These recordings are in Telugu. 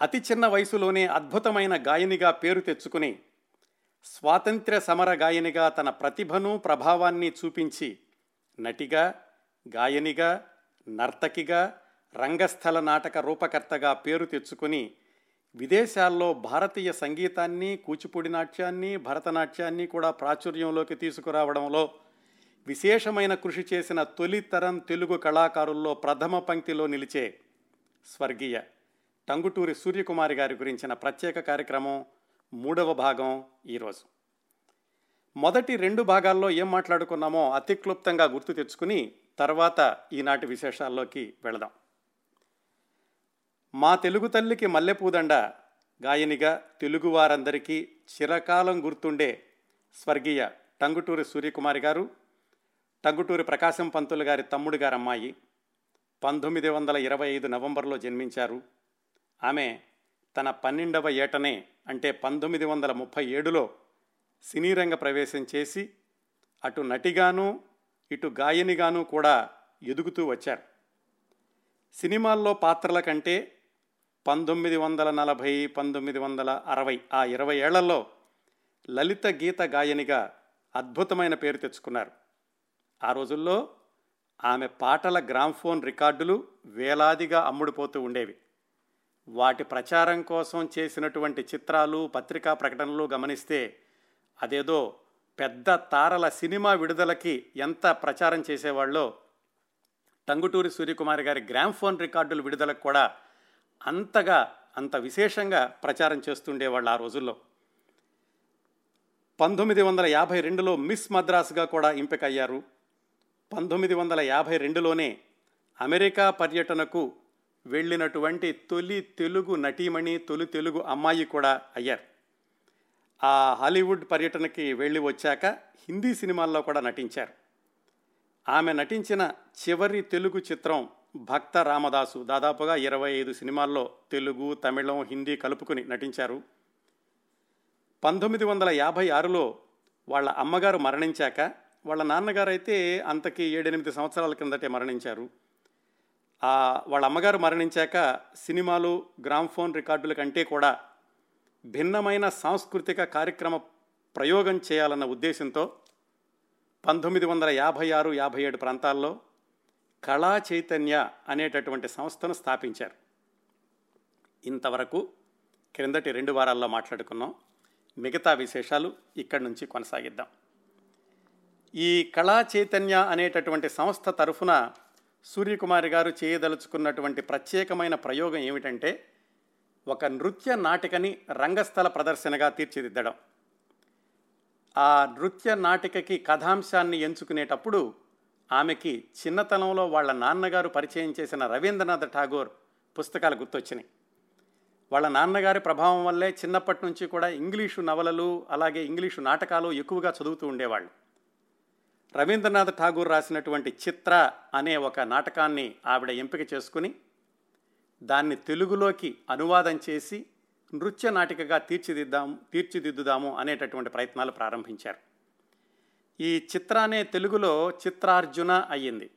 అతి చిన్న వయసులోనే అద్భుతమైన గాయనిగా పేరు తెచ్చుకుని స్వాతంత్ర్య సమర గాయనిగా తన ప్రతిభను ప్రభావాన్ని చూపించి నటిగా గాయనిగా నర్తకిగా రంగస్థల నాటక రూపకర్తగా పేరు తెచ్చుకుని విదేశాల్లో భారతీయ సంగీతాన్ని కూచిపూడి నాట్యాన్ని భరతనాట్యాన్ని కూడా ప్రాచుర్యంలోకి తీసుకురావడంలో విశేషమైన కృషి చేసిన తొలితరం తెలుగు కళాకారుల్లో ప్రథమ పంక్తిలో నిలిచే స్వర్గీయ టంగుటూరి సూర్యకుమారి గారి గురించిన ప్రత్యేక కార్యక్రమం మూడవ భాగం ఈరోజు. మొదటి రెండు భాగాల్లో ఏం మాట్లాడుకున్నామో అతి క్లుప్తంగా గుర్తు తెచ్చుకుని తర్వాత ఈనాటి విశేషాల్లోకి వెళదాం. మా తెలుగు తల్లికి మల్లెపూదండ గాయనిగా తెలుగువారందరికీ చిరకాలం గుర్తుండే స్వర్గీయ టంగుటూరి సూర్యకుమారి గారు టంగుటూరి ప్రకాశం పంతులు గారి తమ్ముడు గారమ్మాయి పంతొమ్మిది వందల ఇరవై ఐదు నవంబర్లో జన్మించారు. ఆమె తన పన్నెండవ ఏటనే అంటే పంతొమ్మిది వందల ముప్పై ఏడులో సినీ రంగ ప్రవేశం చేసి అటు నటిగాను ఇటు గాయనిగాను కూడా ఎదుగుతూ వచ్చారు. సినిమాల్లో పాత్రల కంటే పంతొమ్మిది వందల నలభై పంతొమ్మిది వందల అరవై ఆ ఇరవై ఏళ్ళలో లలిత గీత గాయనిగా అద్భుతమైన పేరు తెచ్చుకున్నారు. ఆ రోజుల్లో ఆమె పాటల గ్రామ్ఫోన్ రికార్డులు వేలాదిగా అమ్ముడుపోతూ ఉండేవి. వాటి ప్రచారం కోసం చేసినటువంటి చిత్రాలు పత్రికా ప్రకటనలు గమనిస్తే అదేదో పెద్ద తారల సినిమా విడుదలకి ఎంత ప్రచారం చేసేవాళ్ళో. టంగుటూరి సూర్యకుమారి గారి గ్రామ్ఫోన్ రికార్డుల విడుదలకు కూడా అంతగా అంత విశేషంగా ప్రచారం చేస్తుండేవాళ్ళు ఆ రోజుల్లో. పంతొమ్మిది వందల యాభై రెండులో మిస్ మద్రాసుగా కూడా ఎంపికయ్యారు. పంతొమ్మిది వందల యాభై రెండులోనే అమెరికా పర్యటనకు వెళ్ళినటువంటి తొలి తెలుగు నటీమణి తొలి తెలుగు అమ్మాయి కూడా అయ్యారు. ఆ హాలీవుడ్ పర్యటనకి వెళ్ళి వచ్చాక హిందీ సినిమాల్లో కూడా నటించారు. ఆమె నటించిన చివరి తెలుగు చిత్రం భక్త రామదాసు దాదాపుగా ఇరవై ఐదు సినిమాల్లో తెలుగు తమిళం హిందీ కలుపుకుని నటించారు. పంతొమ్మిది వందల యాభై ఆరులో వాళ్ళ అమ్మగారు మరణించాక వాళ్ళ నాన్నగారు అయితే అంతకి ఏడెనిమిది సంవత్సరాల కిందటే మరణించారు. వాళ్ళ అమ్మగారు మరణించాక సినిమాలు గ్రామ్ఫోన్ రికార్డుల కంటే కూడా భిన్నమైన సాంస్కృతిక కార్యక్రమ ప్రయోగం చేయాలన్న ఉద్దేశంతో పంతొమ్మిది వందల యాభై ఆరు యాభై ఏడు ప్రాంతాల్లో కళా చైతన్య అనేటటువంటి సంస్థను స్థాపించారు. ఇంతవరకు క్రిందటి రెండు వారాల్లో మాట్లాడుకున్నాం. మిగతా విశేషాలు ఇక్కడి నుంచి కొనసాగిద్దాం. ఈ కళా చైతన్య అనేటటువంటి సంస్థ తరఫున సూర్యకుమారి గారు చేయదలుచుకున్నటువంటి ప్రత్యేకమైన ప్రయోగం ఏమిటంటే ఒక నృత్య నాటికని రంగస్థల ప్రదర్శనగా తీర్చిదిద్దడం. ఆ నృత్య నాటికకి కథాంశాన్ని ఎంచుకునేటప్పుడు ఆమెకి చిన్నతనంలో వాళ్ళ నాన్నగారు పరిచయం చేసిన రవీంద్రనాథ్ ఠాగూర్ పుస్తకాలు గుర్తొచ్చినాయి. వాళ్ళ నాన్నగారి ప్రభావం వల్లే చిన్నప్పటి నుంచి కూడా ఇంగ్లీషు నవలలు అలాగే ఇంగ్లీషు నాటకాలు ఎక్కువగా చదువుతూ ఉండేవాళ్ళు. రవీంద్రనాథ్ ఠాగూర్ రాసినటువంటి చిత్ర అనే ఒక నాటకాన్ని ఆవిడ ఎంపిక చేసుకుని దాన్ని తెలుగులోకి అనువాదం చేసి నృత్య నాటికగా తీర్చిదిద్దాము తీర్చిదిద్దుదాము అనేటటువంటి ప్రయత్నాలు ప్రారంభించారు. ఈ చిత్రానే తెలుగులో చిత్రార్జున అయ్యింది.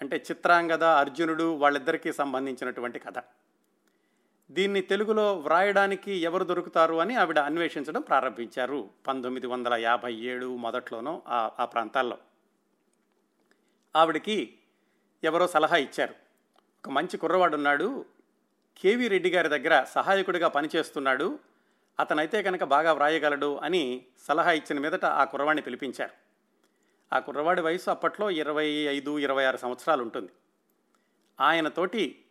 అంటే చిత్రాంగద అర్జునుడు వాళ్ళిద్దరికీ సంబంధించినటువంటి కథ. దీన్ని తెలుగులో వ్రాయడానికి ఎవరు దొరుకుతారు అని ఆవిడ అన్వేషించడం ప్రారంభించారు పంతొమ్మిది వందల యాభై ఏడు మొదట్లోనో ఆ ప్రాంతాల్లో. ఆవిడకి ఎవరో సలహా ఇచ్చారు. ఒక మంచి కుర్రవాడు ఉన్నాడు కేవీ రెడ్డి గారి దగ్గర సహాయకుడిగా పనిచేస్తున్నాడు. అతనైతే కనుక బాగా వ్రాయగలడు అని సలహా ఇచ్చిన మీదట ఆ కుర్రవాడిని పిలిపించారు. ఆ కుర్రవాడి వయసు అప్పట్లో ఇరవై ఐదు ఇరవై ఆరు సంవత్సరాలు ఉంటుంది. ఆయనతోటి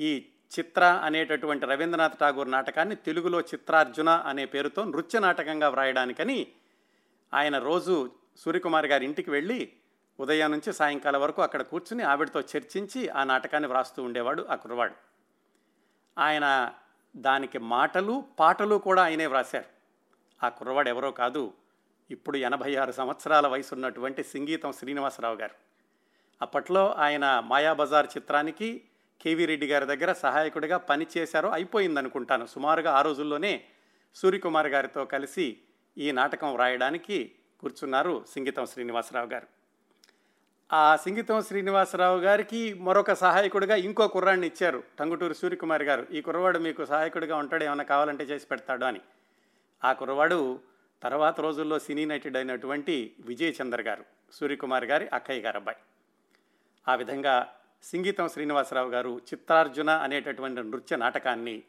ఈ చిత్ర అనేటటువంటి రవీంద్రనాథ్ ఠాగూర్ నాటకాన్ని తెలుగులో చిత్రార్జున అనే పేరుతో నృత్య నాటకంగా వ్రాయడానికని ఆయన రోజు సూర్యకుమార్ గారి ఇంటికి వెళ్ళి ఉదయం నుంచి సాయంకాలం వరకు అక్కడ కూర్చుని ఆవిడతో చర్చించి ఆ నాటకాన్ని వ్రాస్తూ ఉండేవాడు ఆ కుర్రవాడు. ఆయన దానికి మాటలు పాటలు కూడా ఆయనే వ్రాశారు. ఆ కుర్రవాడు ఎవరో కాదు ఇప్పుడు ఎనభై ఆరు సంవత్సరాల వయసు ఉన్నటువంటి సంగీతం శ్రీనివాసరావు గారు. అప్పట్లో ఆయన మాయాబజార్ చిత్రానికి కేవీ రెడ్డి గారి దగ్గర సహాయకుడిగా పనిచేశారో. అయిపోయింది అనుకుంటాను సుమారుగా ఆ రోజుల్లోనే సూర్యకుమార్ గారితో కలిసి ఈ నాటకం వ్రాయడానికి కూర్చున్నారు సింగీతం శ్రీనివాసరావు గారు. ఆ సింగీతం శ్రీనివాసరావు గారికి మరొక సహాయకుడిగా ఇంకో కుర్రాడిని ఇచ్చారు టంగుటూరు సూర్యకుమార్ గారు. ఈ కుర్రవాడు మీకు సహాయకుడిగా ఉంటాడు ఏమైనా కావాలంటే చేసి పెడతాడు అని. ఆ కుర్రవాడు తర్వాత రోజుల్లో సినీ నటుడు అయినటువంటి విజయచంద్ర గారు సూర్యకుమార్ గారి అక్కయ్య గారు అబ్బాయి. ఆ విధంగా సింగీతం శ్రీనివాసరావు గారు చిత్రార్జున అనేటటువంటి నృత్య నాటకాన్ని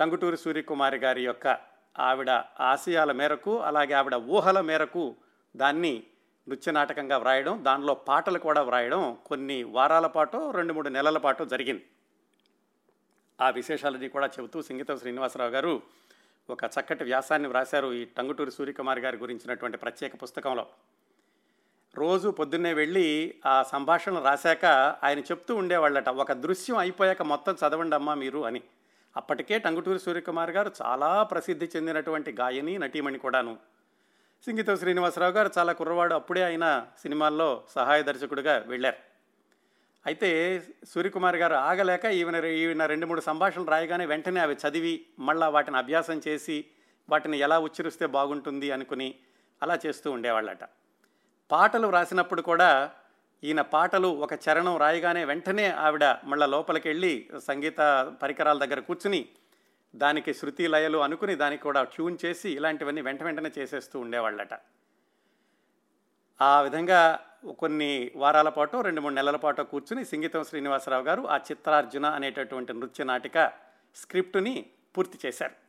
టంగుటూరు సూర్యకుమారి గారి యొక్క ఆవిడ ఆశయాల మేరకు అలాగే ఆవిడ ఊహల మేరకు దాన్ని నృత్య నాటకంగా వ్రాయడం దానిలో పాటలు కూడా వ్రాయడం కొన్ని వారాల పాటు రెండు మూడు నెలల పాటు జరిగింది. ఆ విశేషాలని కూడా చెబుతూ సింగీతం శ్రీనివాసరావు గారు ఒక చక్కటి వ్యాసాన్ని వ్రాశారు ఈ టంగుటూరి సూర్యకుమార్ గారి గురించినటువంటి ప్రత్యేక పుస్తకంలో. రోజు పొద్దున్నే వెళ్ళి ఆ సంభాషణ రాశాక ఆయన చెప్తూ ఉండేవాళ్ళట ఒక దృశ్యం అయిపోయాక మొత్తం చదవండి అమ్మా మీరు అని. అప్పటికే టంగుటూరి సూర్యకుమార్ గారు చాలా ప్రసిద్ధి చెందినటువంటి గాయని నటీమణి కూడాను. సింగీతం శ్రీనివాసరావు గారు చాలా కుర్రవాడు అప్పుడే ఆయన సినిమాల్లో సహాయ దర్శకుడిగా వెళ్ళారు. అయితే సూర్యకుమార్ గారు ఆగలేక ఈయన ఈయన రెండు మూడు సంభాషణలు రాయగానే వెంటనే అవి చదివి మళ్ళా వాటిని అభ్యాసం చేసి వాటిని ఎలా ఉచ్చరిస్తే బాగుంటుంది అనుకుని అలా చేస్తూ ఉండేవాళ్ళట. పాటలు వ్రాసినప్పుడు కూడా ఈయన పాటలు ఒక చరణం రాయగానే వెంటనే ఆవిడ మళ్ళీ లోపలికి వెళ్ళి సంగీత పరికరాల దగ్గర కూర్చుని దానికి శృతి లయలు అనుకుని దానికి కూడా ట్యూన్ చేసి ఇలాంటివన్నీ వెంట వెంటనే చేసేస్తూ ఉండేవాళ్ళట. ఆ విధంగా కొన్ని వారాల పాటు రెండు మూడు నెలల పాటు కూర్చుని సింగీతం శ్రీనివాసరావు గారు ఆ చిత్రార్జున అనేటటువంటి నృత్య నాటిక స్క్రిప్టుని పూర్తి చేశారు.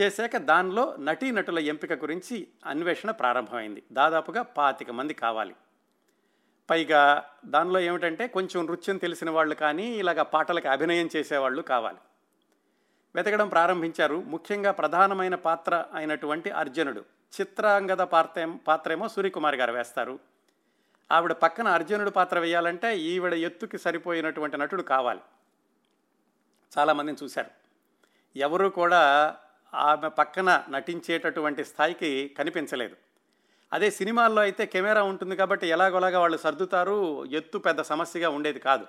చేశాక దానిలో నటీనటుల ఎంపిక గురించి అన్వేషణ ప్రారంభమైంది. దాదాపుగా పాతిక మంది కావాలి. పైగా దానిలో ఏమిటంటే కొంచెం నృత్యం తెలిసిన వాళ్ళు కానీ ఇలాగ పాటలకు అభినయం చేసేవాళ్ళు కావాలి. వెతకడం ప్రారంభించారు. ముఖ్యంగా ప్రధానమైన పాత్ర అయినటువంటి అర్జునుడు. చిత్రాంగద పాత్ర పాత్రేమో సూర్యకుమార్ గారు వేస్తారు. ఆవిడ పక్కన అర్జునుడు పాత్ర వేయాలంటే ఈవిడ ఎత్తుకి సరిపోయినటువంటి నటుడు కావాలి. చాలామందిని చూశారు. ఎవరు కూడా ఆమె పక్కన నటించేటటువంటి స్థాయికి కనిపించలేదు. అదే సినిమాల్లో అయితే కెమెరా ఉంటుంది కాబట్టి ఎలాగోలాగా వాళ్ళు సర్దుతారు ఎత్తు పెద్ద సమస్యగా ఉండేది కాదు.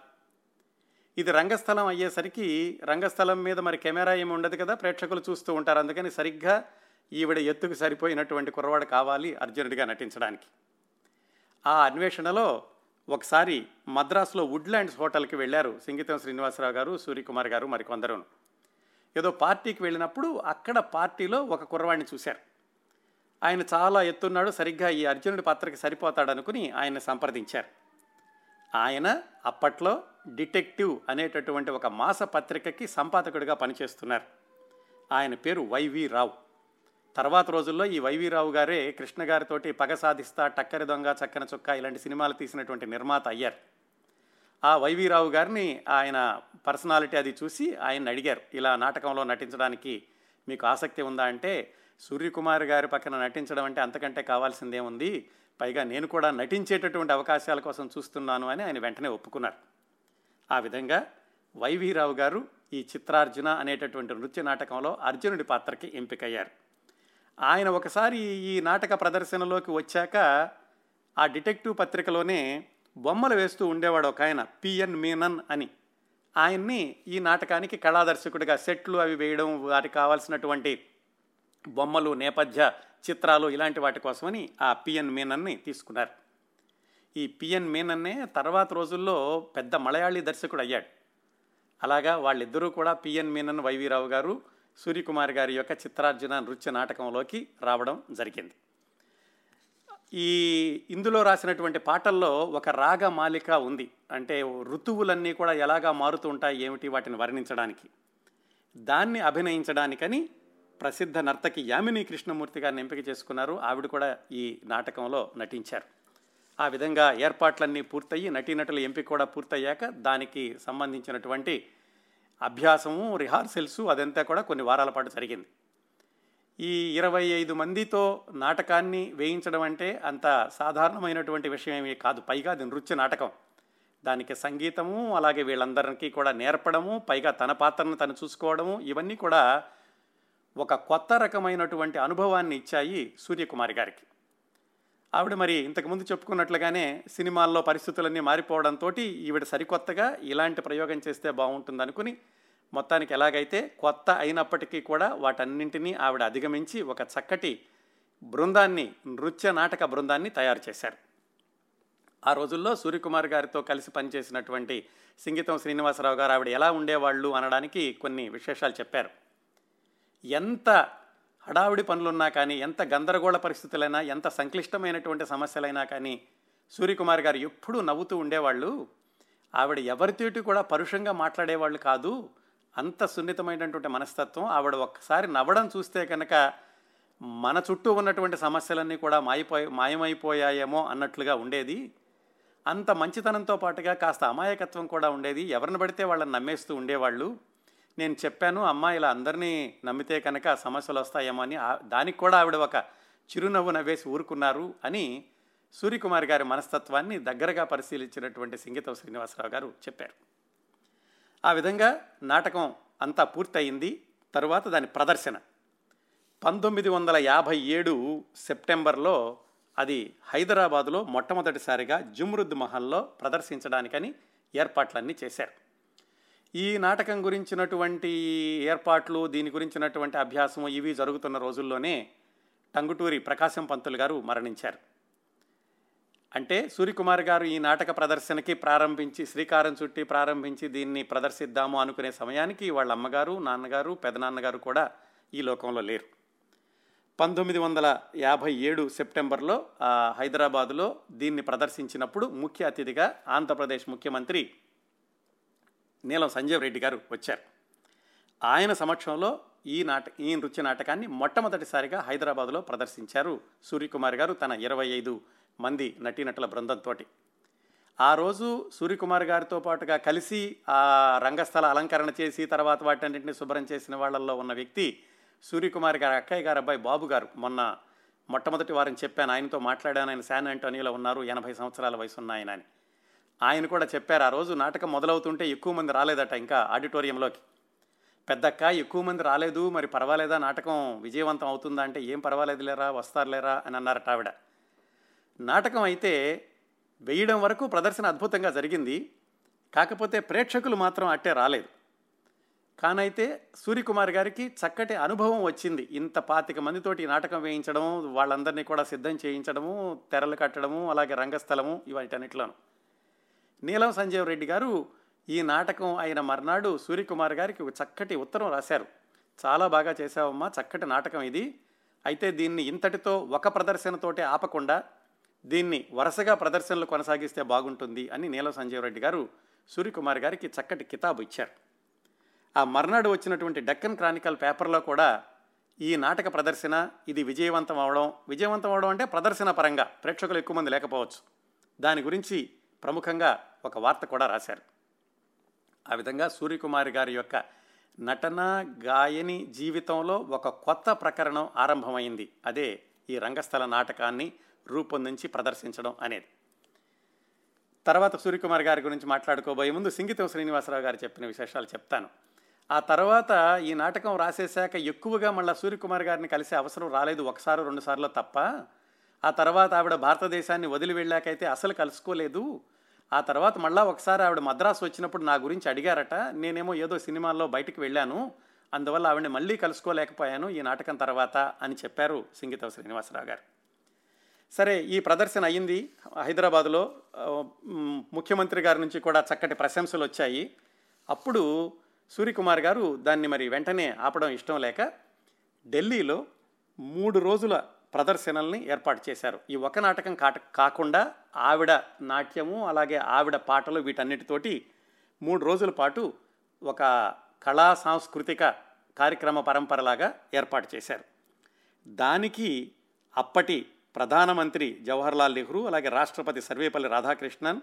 ఇది రంగస్థలం అయ్యేసరికి రంగస్థలం మీద మరి కెమెరా ఏమి ఉండదు కదా ప్రేక్షకులు చూస్తూ ఉంటారు. అందుకని సరిగ్గా ఈవిడ ఎత్తుకు సరిపోయినటువంటి కుర్రవాడు కావాలి అర్జునుడిగా నటించడానికి. ఆ అన్వేషణలో ఒకసారి మద్రాసులో వుడ్లాండ్స్ హోటల్కి వెళ్ళారు సింగీతం శ్రీనివాసరావు గారు సూర్యకుమార్ గారు మరికొందరును. ఏదో పార్టీకి వెళ్ళినప్పుడు అక్కడ పార్టీలో ఒక కుర్రవాడిని చూశారు. ఆయన చాలా ఎత్తున్నాడు సరిగ్గా ఈ అర్జునుడి పాత్రకి సరిపోతాడనుకుని ఆయన సంప్రదించారు. ఆయన అప్పట్లో డిటెక్టివ్ అనేటటువంటి ఒక మాస పత్రికకి సంపాదకుడిగా పనిచేస్తున్నారు. ఆయన పేరు వైవి రావు. తర్వాత రోజుల్లో ఈ వైవి రావు గారే కృష్ణ గారితోటి పగ సాధిస్తా టక్కరి దొంగ చక్కన చుక్క ఇలాంటి సినిమాలు తీసినటువంటి నిర్మాత అయ్యారు. ఆ వైవి రావు గారిని ఆయన పర్సనాలిటీ అది చూసి ఆయన అడిగారు ఇలా నాటకంలో నటించడానికి మీకు ఆసక్తి ఉందా? అంటే సూర్యకుమార్ గారి పక్కన నటించడం అంటే అంతకంటే కావాల్సిందేముంది? పైగా నేను కూడా నటించేటటువంటి అవకాశాల కోసం చూస్తున్నాను అని ఆయన వెంటనే ఒప్పుకున్నారు. ఆ విధంగా వైవీరావు గారు ఈ చిత్రార్జున అనేటటువంటి నృత్య నాటకంలో అర్జునుడి పాత్రకి ఎంపికయ్యారు. ఆయన ఒకసారి ఈ నాటక ప్రదర్శనలోకి వచ్చాక ఆ డిటెక్టివ్ పత్రికలోనే బొమ్మలు వేస్తూ ఉండేవాడు ఒక ఆయన పిఎన్ మీనన్ అని. ఆయన్ని ఈ నాటకానికి కళాదర్శకుడిగా సెట్లు అవి వేయడం వారికి కావాల్సినటువంటి బొమ్మలు నేపథ్య చిత్రాలు ఇలాంటి వాటి కోసమని ఆ పిఎన్ మీనన్ని తీసుకున్నారు. ఈ పిఎన్ మీనన్నే తర్వాత రోజుల్లో పెద్ద మలయాళీ దర్శకుడు అయ్యాడు. అలాగా వాళ్ళిద్దరూ కూడా పిఎన్ మీనన్ వైవీరావు గారు సూర్యకుమార్ గారి యొక్క చిత్రార్జున నృత్య నాటకంలోకి రావడం జరిగింది. ఈ ఇందులో రాసినటువంటి పాటల్లో ఒక రాగ మాలిక ఉంది. అంటే ఋతువులన్నీ కూడా ఎలాగా మారుతూ ఉంటాయి ఏమిటి వాటిని వర్ణించడానికి. దాన్ని అభినయించడానికని ప్రసిద్ధ నర్తకి యామిని కృష్ణమూర్తి గారిని ఎంపిక చేసుకున్నారు. ఆవిడ కూడా ఈ నాటకంలో నటించారు. ఆ విధంగా ఏర్పాట్లన్నీ పూర్తయ్యి నటీనటుల ఎంపిక కూడా పూర్తయ్యాక దానికి సంబంధించినటువంటి అభ్యాసము రిహార్సల్స్ అదంతా కూడా కొన్ని వారాల పాటు జరిగింది. ఈ ఇరవై ఐదు మందితో నాటకాన్ని వేయించడం అంటే అంత సాధారణమైనటువంటి విషయం ఏమీ కాదు. పైగా అది నృత్య నాటకం. దానికి సంగీతము అలాగే వీళ్ళందరికీ కూడా నేర్పడము పైగా తన పాత్రను తను చూసుకోవడము ఇవన్నీ కూడా ఒక కొత్త రకమైనటువంటి అనుభవాన్ని ఇచ్చాయి సూర్యకుమారి గారికి. ఆవిడ మరి ఇంతకుముందు చెప్పుకున్నట్లుగానే సినిమాల్లో పరిస్థితులన్నీ మారిపోవడంతో ఈవిడ సరికొత్తగా ఇలాంటి ప్రయోగం చేస్తే బాగుంటుంది అనుకుని మొత్తానికి ఎలాగైతే కొత్త అయినప్పటికీ కూడా వాటన్నింటినీ ఆవిడ అధిగమించి ఒక చక్కటి బృందాన్ని నృత్య నాటక బృందాన్ని తయారు చేశారు. ఆ రోజుల్లో సూర్యకుమార్ గారితో కలిసి పనిచేసినటువంటి సింగీతం శ్రీనివాసరావు గారు ఆవిడ ఎలా ఉండేవాళ్ళు అనడానికి కొన్ని విశేషాలు చెప్పారు. ఎంత హడావిడి పనులున్నా కానీ ఎంత గందరగోళ పరిస్థితులైనా ఎంత సంక్లిష్టమైనటువంటి సమస్యలైనా కానీ సూర్యకుమార్ గారు ఎప్పుడూ నవ్వుతూ ఉండేవాళ్ళు. ఆవిడ ఎవరితోటి కూడా పరుషంగా మాట్లాడేవాళ్ళు కాదు. అంత సున్నితమైనటువంటి మనస్తత్వం ఆవిడ ఒక్కసారి నవ్వడం చూస్తే కనుక మన చుట్టూ ఉన్నటువంటి సమస్యలన్నీ కూడా మాయపోయి మాయమైపోయాయేమో అన్నట్లుగా ఉండేది. అంత మంచితనంతో పాటుగా కాస్త అమాయకత్వం కూడా ఉండేది. ఎవరిని పడితే వాళ్ళని నమ్మేస్తూ ఉండేవాళ్ళు. నేను చెప్పాను అమ్మ ఇలా అందరినీ నమ్మితే కనుక సమస్యలు వస్తాయేమో అని. దానికి కూడా ఆవిడ ఒక చిరునవ్వు నవ్వేసి ఊరుకున్నారు అని సూర్యకుమార్ గారి మనస్తత్వాన్ని దగ్గరగా పరిశీలించినటువంటి సింగీతం శ్రీనివాసరావు గారు చెప్పారు. ఆ విధంగా నాటకం అంతా పూర్తయింది. తరువాత దాని ప్రదర్శన. పంతొమ్మిది వందల యాభై ఏడు సెప్టెంబర్లో అది హైదరాబాదులో మొట్టమొదటిసారిగా జుమ్రుద్ మహల్లో ప్రదర్శించడానికని ఏర్పాట్లన్నీ చేశారు. ఈ నాటకం గురించినటువంటి ఏర్పాట్లు దీని గురించినటువంటి అభ్యాసం ఇవి జరుగుతున్న రోజుల్లోనే టంగుటూరి ప్రకాశం పంతులు గారు మరణించారు. అంటే సూర్యకుమార్ గారు ఈ నాటక ప్రదర్శనకి ప్రారంభించి శ్రీకారం చుట్టి ప్రారంభించి దీన్ని ప్రదర్శిద్దాము అనుకునే సమయానికి వాళ్ళ అమ్మగారు నాన్నగారు పెదనాన్నగారు కూడా ఈ లోకంలో లేరు. పంతొమ్మిది వందల యాభై ఏడు సెప్టెంబర్లో హైదరాబాదులో దీన్ని ప్రదర్శించినప్పుడు ముఖ్య అతిథిగా ఆంధ్రప్రదేశ్ ముఖ్యమంత్రి నీలం సంజీవ్ రెడ్డి గారు వచ్చారు. ఆయన సమక్షంలో ఈ నాట ఈ నృత్య నాటకాన్ని మొట్టమొదటిసారిగా హైదరాబాదులో ప్రదర్శించారు సూర్యకుమార్ గారు. తన ఇరవై ఐదు మంది నటీనటుల బృందంతో ఆ రోజు సూర్యకుమార్ గారితో పాటుగా కలిసి ఆ రంగస్థల అలంకరణ చేసి తర్వాత వాటన్నింటినీ శుభ్రం చేసిన వాళ్ళల్లో ఉన్న వ్యక్తి సూర్యకుమార్ గారి అక్కయ్య గారు అబ్బాయి బాబు గారు. మొన్న మొట్టమొదటి వారం చెప్పాను ఆయనతో మాట్లాడాను ఆయన శాన్ అంటోనీలో ఉన్నారు ఎనభై సంవత్సరాల వయసు ఉన్న ఆయన అని. ఆయన కూడా చెప్పారు ఆ రోజు నాటకం మొదలవుతుంటే ఎక్కువ మంది రాలేదట ఇంకా ఆడిటోరియంలోకి. పెద్దక్క ఎక్కువ మంది రాలేదు మరి పర్వాలేదా నాటకం విజయవంతం అవుతుందా అంటే ఏం పర్వాలేదు లేరా వస్తారు లేరా అని అన్నారట ఆవిడ. నాటకం అయితే వేయడం వరకు ప్రదర్శన అద్భుతంగా జరిగింది. కాకపోతే ప్రేక్షకులు మాత్రం అట్టే రాలేదు. కానైతే సూర్యకుమార్ గారికి చక్కటి అనుభవం వచ్చింది. ఇంత పాతిక మందితోటి నాటకం వేయించడం వాళ్ళందరినీ కూడా సిద్ధం చేయించడము తెరలు కట్టడము అలాగే రంగస్థలము ఇవన్నిటన్నిట్లోనూ నీలం సంజీవ్ రెడ్డి గారు ఈ నాటకం అయిన మర్నాడు సూర్యకుమార్ గారికి ఒక చక్కటి ఉత్తరం రాశారు. చాలా బాగా చేశావమ్మా చక్కటి నాటకం ఇది. అయితే దీన్ని ఇంతటితో ఒక ప్రదర్శనతోటే ఆపకుండా దీన్ని వరుసగా ప్రదర్శనలు కొనసాగిస్తే బాగుంటుంది అని నీలం సంజీవరెడ్డి గారు సూర్యకుమార్ గారికి చక్కటి కితాబు ఇచ్చారు. ఆ మర్నాడు వచ్చినటువంటి డక్కన్ క్రానికల్ పేపర్లో కూడా ఈ నాటక ప్రదర్శన ఇది విజయవంతం అవడం విజయవంతం అవడం అంటే ప్రదర్శన పరంగా ప్రేక్షకులు ఎక్కువ మంది లేకపోవచ్చు. దాని గురించి ప్రముఖంగా ఒక వార్త కూడా రాశారు. ఆ విధంగా సూర్యకుమారి గారి యొక్క నటన గాయని జీవితంలో ఒక కొత్త ప్రకరణం ఆరంభమైంది. అదే ఈ రంగస్థల నాటకాన్ని రూపొందించి ప్రదర్శించడం అనేది. తర్వాత సూర్యకుమార్ గారి గురించి మాట్లాడుకోబోయే ముందు సింగితం శ్రీనివాసరావు గారు చెప్పిన విశేషాలు చెప్తాను. ఆ తర్వాత ఈ నాటకం రాసేశాక ఎక్కువగా మళ్ళీ సూర్యకుమార్ గారిని కలిసే అవసరం రాలేదు ఒకసారి రెండు సార్లు తప్ప. ఆ తర్వాత ఆవిడ భారతదేశాన్ని వదిలి వెళ్ళాకైతే అసలు కలుసుకోలేదు. ఆ తర్వాత మళ్ళీ ఒకసారి ఆవిడ మద్రాసు వచ్చినప్పుడు నా గురించి అడిగారట నేనేమో ఏదో సినిమాల్లో బయటకు వెళ్ళాను అందువల్ల ఆవిడని మళ్ళీ కలుసుకోలేకపోయాను ఈ నాటకం తర్వాత అని చెప్పారు సింగీతం శ్రీనివాసరావు గారు. సరే ఈ ప్రదర్శన అయ్యింది హైదరాబాదులో. ముఖ్యమంత్రి గారి నుంచి కూడా చక్కటి ప్రశంసలు వచ్చాయి. అప్పుడు సూర్యకుమార్ గారు దాన్ని మరి వెంటనే ఆపడం ఇష్టం లేక ఢిల్లీలో మూడు రోజుల ప్రదర్శనల్ని ఏర్పాటు చేశారు. ఈ ఒక నాటకం కాట కాకుండా ఆవిడ నాట్యము అలాగే ఆవిడ పాటలు వీటన్నిటితోటి మూడు రోజుల పాటు ఒక కళా సాంస్కృతిక కార్యక్రమ పరంపరలాగా ఏర్పాటు చేశారు. దానికి అప్పటి ప్రధానమంత్రి జవహర్లాల్ నెహ్రూ అలాగే రాష్ట్రపతి సర్వేపల్లి రాధాకృష్ణన్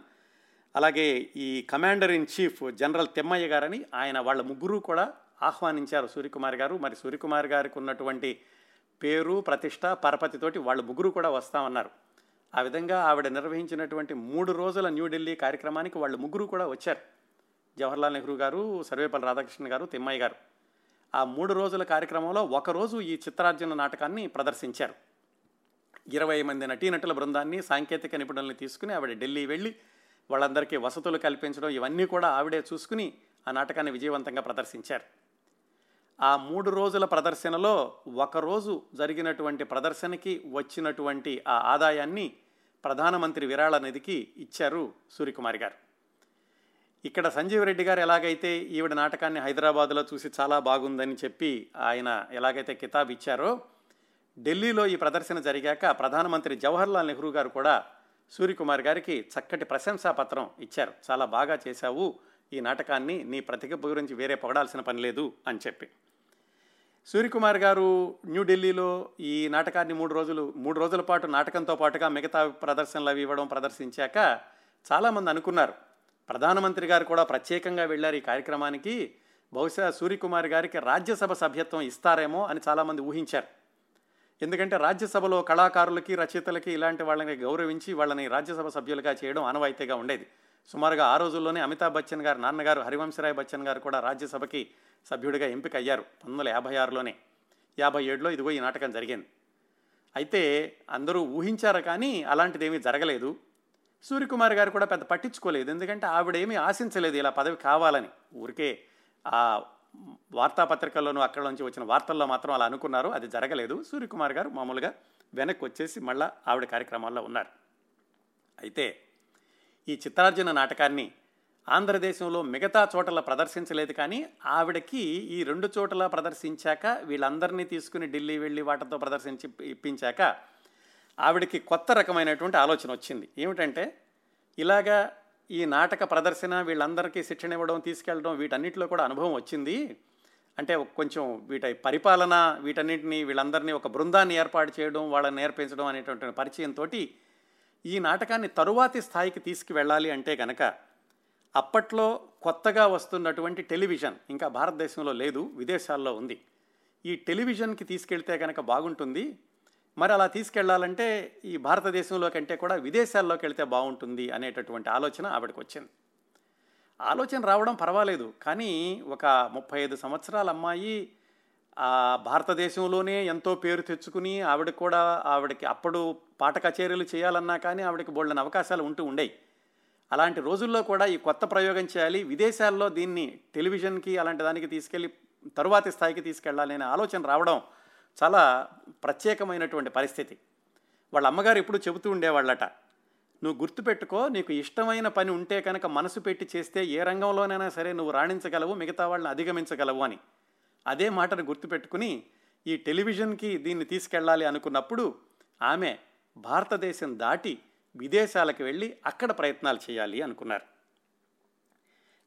అలాగే ఈ commander in chief general Thimayya గారని ఆయన వాళ్ళ ముగ్గురు కూడా ఆహ్వానించారు సూర్యకుమార్ గారు. మరి సూర్యకుమార్ గారికి ఉన్నటువంటి పేరు ప్రతిష్ట పరపతితోటి వాళ్ళ ముగ్గురు కూడా వస్తామన్నారు ఆ విధంగా ఆవిడ నిర్వహించినటువంటి మూడు రోజుల న్యూఢిల్లీ కార్యక్రమానికి వాళ్ళు ముగ్గురు కూడా వచ్చారు. జవహర్లాల్ నెహ్రూ గారు సర్వేపల్లి రాధాకృష్ణ గారు తిమ్మయ్య గారు. ఆ మూడు రోజుల కార్యక్రమంలో ఒకరోజు ఈ చిత్రార్జున నాటకాన్ని ప్రదర్శించారు. ఇరవై మంది నటీనటుల బృందాన్ని సాంకేతిక నిపుణుల్ని తీసుకుని ఆవిడ ఢిల్లీ వెళ్ళి వాళ్ళందరికీ వసతులు కల్పించడం ఇవన్నీ కూడా ఆవిడే చూసుకుని ఆ నాటకాన్ని విజయవంతంగా ప్రదర్శించారు. ఆ మూడు రోజుల ప్రదర్శనలో ఒకరోజు జరిగినటువంటి ప్రదర్శనకి వచ్చినటువంటి ఆ ఆదాయాన్ని ప్రధానమంత్రి విరాళ నిధికి ఇచ్చారు సూర్యకుమారి గారు. ఇక్కడ సంజీవ్ రెడ్డి గారు ఎలాగైతే ఈవిడ నాటకాన్ని హైదరాబాద్లో చూసి చాలా బాగుందని చెప్పి ఆయన ఎలాగైతే కితాబ్ ఇచ్చారో ఢిల్లీలో ఈ ప్రదర్శన జరిగాక ప్రధానమంత్రి జవహర్లాల్ నెహ్రూ గారు కూడా సూర్యకుమార్ గారికి చక్కటి ప్రశంసా పత్రం ఇచ్చారు. చాలా బాగా చేశావు. ఈ నాటకాన్ని నీ ప్రతిభ గురించి వేరే పొగడాల్సిన పని లేదు అని చెప్పి. సూర్యకుమార్ గారు న్యూఢిల్లీలో ఈ నాటకాన్ని మూడు రోజులు మూడు రోజుల పాటు నాటకంతో పాటుగా మిగతా ప్రదర్శనలు అవి ఇవ్వడం ప్రదర్శించాక చాలామంది అనుకున్నారు. ప్రధానమంత్రి గారు కూడా ప్రత్యేకంగా వెళ్ళారు ఈ కార్యక్రమానికి. బహుశా సూర్యకుమార్ గారికి రాజ్యసభ సభ్యత్వం ఇస్తారేమో అని చాలామంది ఊహించారు. ఎందుకంటే రాజ్యసభలో కళాకారులకి రచయితలకి ఇలాంటి వాళ్ళని గౌరవించి వాళ్ళని రాజ్యసభ సభ్యులుగా చేయడం ఆనవాయితీగా ఉండేది. సుమారుగా ఆ రోజుల్లోనే అమితాబ్ బచ్చన్ గారు నాన్నగారు హరివంశరాయ్ బచ్చన్ గారు కూడా రాజ్యసభకి సభ్యుడిగా ఎంపిక అయ్యారు పంతొమ్మిది వందల యాభై ఆరులోనే. యాభై ఏడులో ఇదిగో ఈ నాటకం జరిగింది. అయితే అందరూ ఊహించారు కానీ అలాంటిదేమీ జరగలేదు. సూర్యకుమార్ గారు కూడా పెద్ద పట్టించుకోలేదు. ఎందుకంటే ఆవిడేమీ ఆశించలేదు ఇలా పదవి కావాలని. ఊరికే ఆ వార్తాపత్రికల్లోనూ అక్కడ నుంచి వచ్చిన వార్తల్లో మాత్రం అలా అనుకున్నారు. అది జరగలేదు. సూర్యకుమార్ గారు మామూలుగా వెనక్కి వచ్చేసి మళ్ళా ఆవిడ కార్యక్రమాల్లో ఉన్నారు. అయితే ఈ చిత్రార్జున నాటకాన్ని ఆంధ్రదేశంలో మిగతా చోట్ల ప్రదర్శించలేదు కానీ ఆవిడకి ఈ రెండు చోట్ల ప్రదర్శించాక వీళ్ళందరినీ తీసుకుని ఢిల్లీ వెళ్ళి వాటితో ప్రదర్శించి ఇప్పించాక ఆవిడకి కొత్త రకమైనటువంటి ఆలోచన వచ్చింది. ఏమిటంటే ఇలాగా ఈ నాటక ప్రదర్శన వీళ్ళందరికీ శిక్షణ ఇవ్వడం తీసుకెళ్ళడం వీటన్నిటిలో కూడా అనుభవం వచ్చింది. అంటే కొంచెం వీటి పరిపాలన వీటన్నిటిని వీళ్ళందరినీ ఒక బృందాన్ని ఏర్పాటు చేయడం వాళ్ళని నేర్పించడం అనేటువంటి పరిచయంతో ఈ నాటకాన్ని తరువాతి స్థాయికి తీసుకువెళ్ళాలి అంటే కనుక అప్పట్లో కొత్తగా వస్తున్నటువంటి టెలివిజన్ ఇంకా భారతదేశంలో లేదు విదేశాల్లో ఉంది. ఈ టెలివిజన్కి తీసుకెళ్తే కనుక బాగుంటుంది. మరి అలా తీసుకెళ్ళాలంటే ఈ భారతదేశంలో కంటే కూడా విదేశాల్లోకి వెళితే బాగుంటుంది అనేటటువంటి ఆలోచన ఆవిడకి వచ్చింది. ఆలోచన రావడం పర్వాలేదు. కానీ ఒక ముప్పై ఐదు సంవత్సరాల అమ్మాయి భారతదేశంలోనే ఎంతో పేరు తెచ్చుకుని ఆవిడ కూడా ఆవిడకి అప్పుడు పాట కచేరీలు చేయాలన్నా కానీ ఆవిడకి బోళ్ళని అవకాశాలు ఉంటూ ఉండేవి అలాంటి రోజుల్లో కూడా ఈ కొత్త ప్రయోగం చేయాలి విదేశాల్లో దీన్ని టెలివిజన్కి అలాంటి దానికి తీసుకెళ్ళి తరువాతి స్థాయికి తీసుకెళ్ళాలి అనే ఆలోచన రావడం చాలా ప్రత్యేకమైనటువంటి పరిస్థితి. వాళ్ళ అమ్మగారు ఎప్పుడు చెబుతూ ఉండేవాళ్ళట నువ్వు గుర్తుపెట్టుకో నీకు ఇష్టమైన పని ఉంటే కనుక మనసు పెట్టి చేస్తే ఏ రంగంలోనైనా సరే నువ్వు రాణించగలవు మిగతా వాళ్ళని అధిగమించగలవు అని. అదే మాటను గుర్తుపెట్టుకుని ఈ టెలివిజన్కి దీన్ని తీసుకెళ్ళాలి అనుకున్నప్పుడు ఆమె భారతదేశం దాటి విదేశాలకు వెళ్ళి అక్కడ ప్రయత్నాలు చేయాలి అనుకున్నారు.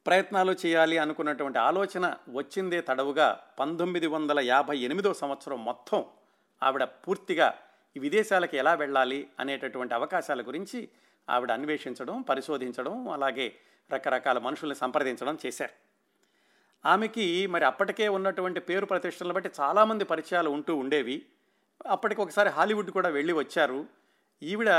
ప్రయత్నాలు చేయాలి అనుకున్నటువంటి ఆలోచన వచ్చిందే తడవుగా పంతొమ్మిది వందల యాభై ఎనిమిదో సంవత్సరం మొత్తం ఆవిడ పూర్తిగా విదేశాలకు ఎలా వెళ్ళాలి అనేటటువంటి అవకాశాల గురించి ఆవిడ అన్వేషించడం పరిశోధించడం అలాగే రకరకాల మనుషుల్ని సంప్రదించడం చేశారు. ఆమెకి మరి అప్పటికే ఉన్నటువంటి పేరు ప్రతిష్టలను బట్టి చాలామంది పరిచయాలు ఉంటూ ఉండేవి. అప్పటికి ఒకసారి హాలీవుడ్ కూడా వెళ్ళి వచ్చారు. ఈవిడ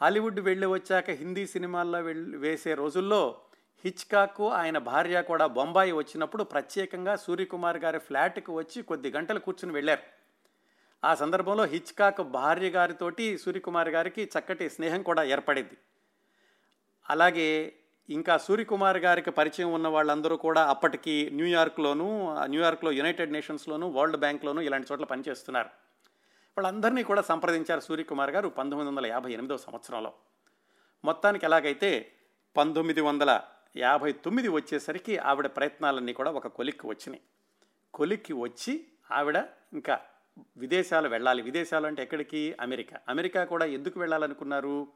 హాలీవుడ్ వెళ్ళి వచ్చాక హిందీ సినిమాల్లో వెళ్ళి వేసే రోజుల్లో హిచ్కాకు ఆయన భార్య కూడా బొంబాయి వచ్చినప్పుడు ప్రత్యేకంగా సూర్యకుమార్ గారి ఫ్లాట్కి వచ్చి కొద్ది గంటలు కూర్చుని వెళ్ళారు. ఆ సందర్భంలో హిచ్కాక్ భార్య గారితోటి సూర్యకుమార్ గారికి చక్కటి స్నేహం కూడా ఏర్పడింది. అలాగే ఇంకా సూర్యకుమార్ గారికి పరిచయం ఉన్న వాళ్ళందరూ కూడా అప్పటికి న్యూయార్క్లోను న్యూయార్క్లో యునైటెడ్ నేషన్స్లోను వరల్డ్ బ్యాంక్లోను ఇలాంటి చోట్ల పనిచేస్తున్నారు. వాళ్ళందరినీ కూడా సంప్రదించారు సూర్యకుమార్ గారు పంతొమ్మిది వందల యాభై ఎనిమిదవ సంవత్సరంలో. మొత్తానికి ఎలాగైతే పంతొమ్మిది వందల యాభై తొమ్మిది వచ్చేసరికి ఆవిడ ప్రయత్నాలన్నీ కూడా ఒక కొలిక్కి వచ్చినాయి. కొలిక్కి వచ్చి ఆవిడ ఇంకా విదేశాలు వెళ్ళాలి. విదేశాలు అంటే ఎక్కడికి? అమెరికా. అమెరికా కూడా ఎందుకు వెళ్ళాలనుకున్నారు?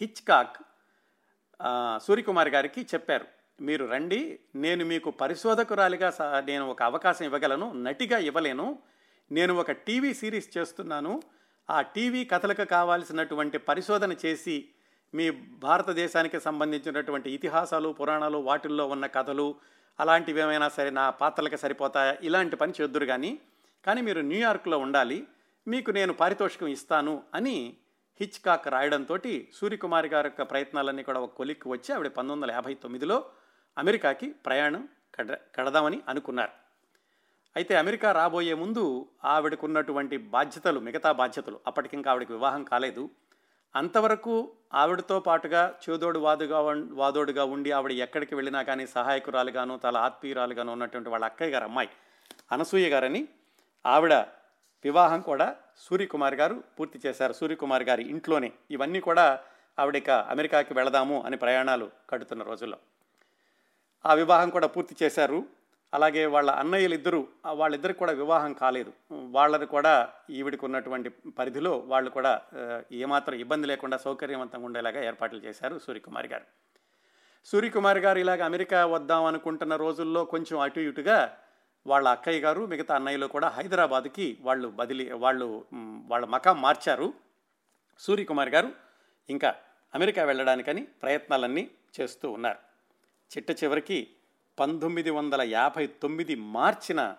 హిచ్కాక్ సూర్యకుమార్ గారికి చెప్పారు. మీరు రండి నేను మీకు పరిశోధకురాలిగా నేను ఒక అవకాశం ఇవ్వగలను నటిగా ఇవ్వలేను. నేను ఒక టీవీ సిరీస్ చేస్తున్నాను. ఆ టీవీ కథలకు కావాల్సినటువంటి పరిశోధన చేసి మీ భారతదేశానికి సంబంధించినటువంటి ఇతిహాసాలు పురాణాలు వాటిల్లో ఉన్న కథలు అలాంటివి ఏమైనా సరే నా పాత్రలకు సరిపోతాయా? ఇలాంటి పని చేద్దురు కానీ కానీ మీరు న్యూయార్క్లో ఉండాలి మీకు నేను పారితోషికం ఇస్తాను అని హిచ్కాక్ రాయడంతో సూర్యకుమారి గారి యొక్క ప్రయత్నాలన్నీ కూడా ఒక కొలిక్కి వచ్చి ఆవిడ పంతొమ్మిది వందల యాభై తొమ్మిదిలో అమెరికాకి ప్రయాణం కడ కడదామని అనుకున్నారు. అయితే అమెరికా రాబోయే ముందు ఆవిడకున్నటువంటి బాధ్యతలు మిగతా బాధ్యతలు అప్పటికింకా ఆవిడకి వివాహం కాలేదు. అంతవరకు ఆవిడతో పాటుగా చేదోడు వాదుగా వాదోడుగా ఉండి ఆవిడ ఎక్కడికి వెళ్ళినా కానీ సహాయకురాలుగాను తల ఆత్మీయురాలుగాను ఉన్నటువంటి వాళ్ళ అక్కయ్య గారు అమ్మాయి అనసూయ గారని ఆవిడ వివాహం కూడా సూర్యకుమార్ గారు పూర్తి చేశారు. సూర్యకుమార్ గారి ఇంట్లోనే ఇవన్నీ కూడా ఆవిడక అమెరికాకి వెళదాము అని ప్రయాణాలు కడుతున్న రోజుల్లో. ఆ వివాహం కూడా పూర్తి చేశారు. అలాగే వాళ్ళ అన్నయ్యలు ఇద్దరు వాళ్ళిద్దరికి కూడా వివాహం కాలేదు. వాళ్ళని కూడా ఈవిడికి ఉన్నటువంటి పరిధిలో వాళ్ళు కూడా ఏమాత్రం ఇబ్బంది లేకుండా సౌకర్యవంతంగా ఉండేలాగా ఏర్పాట్లు చేశారు సూర్యకుమారి గారు. సూర్యకుమారి గారు ఇలాగ అమెరికా వద్దాం అనుకుంటున్న రోజుల్లో కొంచెం అటు ఇటుగా వాళ్ళ అక్కయ్య గారు మిగతా అన్నయ్యలు కూడా హైదరాబాద్కి వాళ్ళు బదిలీ వాళ్ళు వాళ్ళ మకాం మార్చారు. సూర్యకుమార్ గారు ఇంకా అమెరికా వెళ్ళడానికని ప్రయత్నాలన్నీ చేస్తూ ఉన్నారు. చిట్ట చివరికి పంతొమ్మిది వందల యాభై తొమ్మిది మార్చిన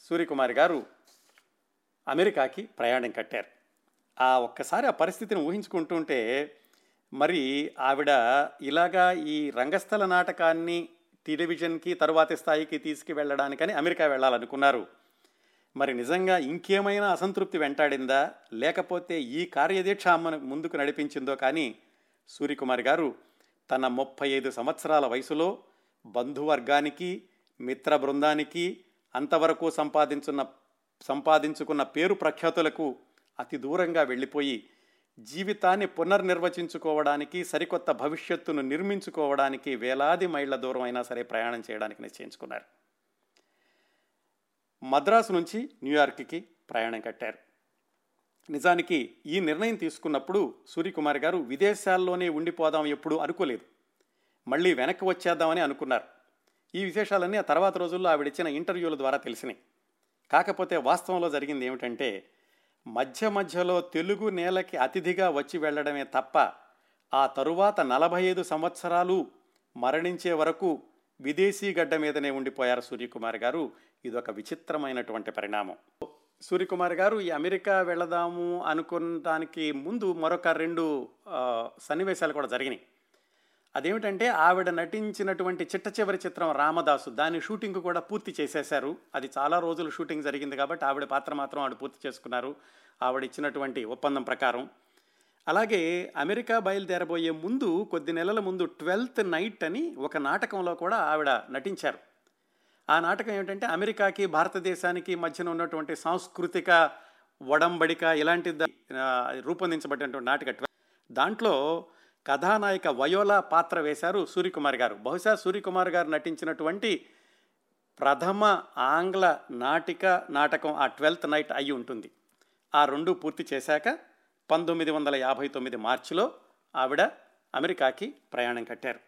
సూర్యకుమారి గారు అమెరికాకి ప్రయాణం కట్టారు. ఆ ఒక్కసారి ఆ పరిస్థితిని ఊహించుకుంటుంటే మరి ఆవిడ ఇలాగా ఈ రంగస్థల నాటకాన్ని టెలివిజన్కి తరువాతి స్థాయికి తీసుకువెళ్ళడానికని అమెరికా వెళ్ళాలనుకున్నారు. మరి నిజంగా ఇంకేమైనా అసంతృప్తి వెంటాడిందా? లేకపోతే ఈ కార్యదీక్ష అమ్మను ముందుకు నడిపించిందో కానీ సూర్యకుమారి గారు తన ముప్పై ఐదు సంవత్సరాల వయసులో బంధువర్గానికి మిత్ర బృందానికి అంతవరకు సంపాదించున్న సంపాదించుకున్న పేరు ప్రఖ్యాతులకు అతి దూరంగా వెళ్ళిపోయి జీవితాన్ని పునర్నిర్వచించుకోవడానికి సరికొత్త భవిష్యత్తును నిర్మించుకోవడానికి వేలాది మైళ్ళ దూరం అయినా సరే ప్రయాణం చేయడానికి నిశ్చయించుకున్నారు. మద్రాసు నుంచి న్యూయార్క్కి ప్రయాణం కట్టారు. నిజానికి ఈ నిర్ణయం తీసుకున్నప్పుడు సూర్యకుమార్ గారు విదేశాల్లోనే ఉండిపోదాం ఎప్పుడు అనుకోలేదు. మళ్ళీ వెనక్కి వచ్చేద్దామని అనుకున్నారు. ఈ విశేషాలన్నీ ఆ తర్వాత రోజుల్లో ఆవిడిచ్చిన ఇంటర్వ్యూల ద్వారా తెలిసినాయి. కాకపోతే వాస్తవంలో జరిగింది ఏమిటంటే మధ్య మధ్యలో తెలుగు నేలకి అతిథిగా వచ్చి వెళ్ళడమే తప్ప ఆ తరువాత నలభై ఐదు సంవత్సరాలు మరణించే వరకు విదేశీ గడ్డ మీదనే ఉండిపోయారు సూర్యకుమార్ గారు. ఇదొక విచిత్రమైనటువంటి పరిణామం. సూర్యకుమార్ గారు ఈ అమెరికా వెళదాము అనుకోవడానికి ముందు మరొక రెండు సన్నివేశాలు కూడా జరిగినాయి. అదేమిటంటే ఆవిడ నటించినటువంటి చిట్ట చివరి చిత్రం రామదాసు దాని షూటింగ్ కూడా పూర్తి చేసేశారు. అది చాలా రోజులు షూటింగ్ జరిగింది కాబట్టి ఆవిడ పాత్ర మాత్రం ఆవిడ పూర్తి చేసుకున్నారు. ఆవిడ ఇచ్చినటువంటి ఒప్పందం ప్రకారం. అలాగే అమెరికా బయలుదేరబోయే ముందు కొద్ది నెలల ముందు ట్వెల్త్ నైట్ అని ఒక నాటకంలో కూడా ఆవిడ నటించారు. ఆ నాటకం ఏమిటంటే అమెరికాకి భారతదేశానికి మధ్యన ఉన్నటువంటి సాంస్కృతిక ఒడంబడిక ఇలాంటి రూపొందించబడినటువంటి నాటక. దాంట్లో కథానాయిక వయోలా పాత్ర వేశారు సూర్యకుమార్ గారు. బహుశా సూర్యకుమార్ గారు నటించినటువంటి ప్రథమ ఆంగ్ల నాటిక నాటకం ఆ ట్వెల్త్ నైట్ అయి ఉంటుంది. ఆ రెండు పూర్తి చేశాక పంతొమ్మిది వందల యాభై తొమ్మిది మార్చిలో ఆవిడ అమెరికాకి ప్రయాణం కట్టారు.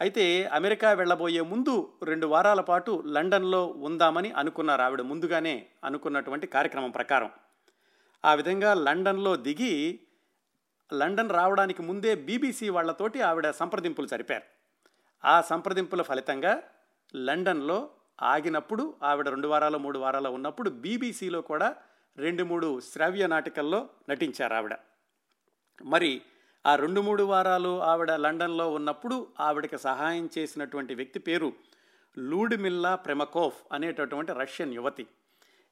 అయితే అమెరికా వెళ్ళబోయే ముందు రెండు వారాల పాటు లండన్లో ఉందామని అనుకున్నారు ఆవిడ ముందుగానే అనుకున్నటువంటి కార్యక్రమం ప్రకారం. ఆ విధంగా లండన్లో దిగి లండన్ రావడానికి ముందే బీబీసీ వాళ్ళతోటి ఆవిడ సంప్రదింపులు జరిపారు. ఆ సంప్రదింపుల ఫలితంగా లండన్లో ఆగినప్పుడు ఆవిడ రెండు వారాలు మూడు వారాలు ఉన్నప్పుడు బీబీసీలో కూడా రెండు మూడు శ్రావ్య నాటికల్లో నటించారు ఆవిడ. మరి ఆ రెండు మూడు వారాలు ఆవిడ లండన్లో ఉన్నప్పుడు ఆవిడకి సహాయం చేసినటువంటి వ్యక్తి పేరు లూడ్ మిల్లా ప్రెమకోఫ్ అనేటటువంటి రష్యన్ యువతి.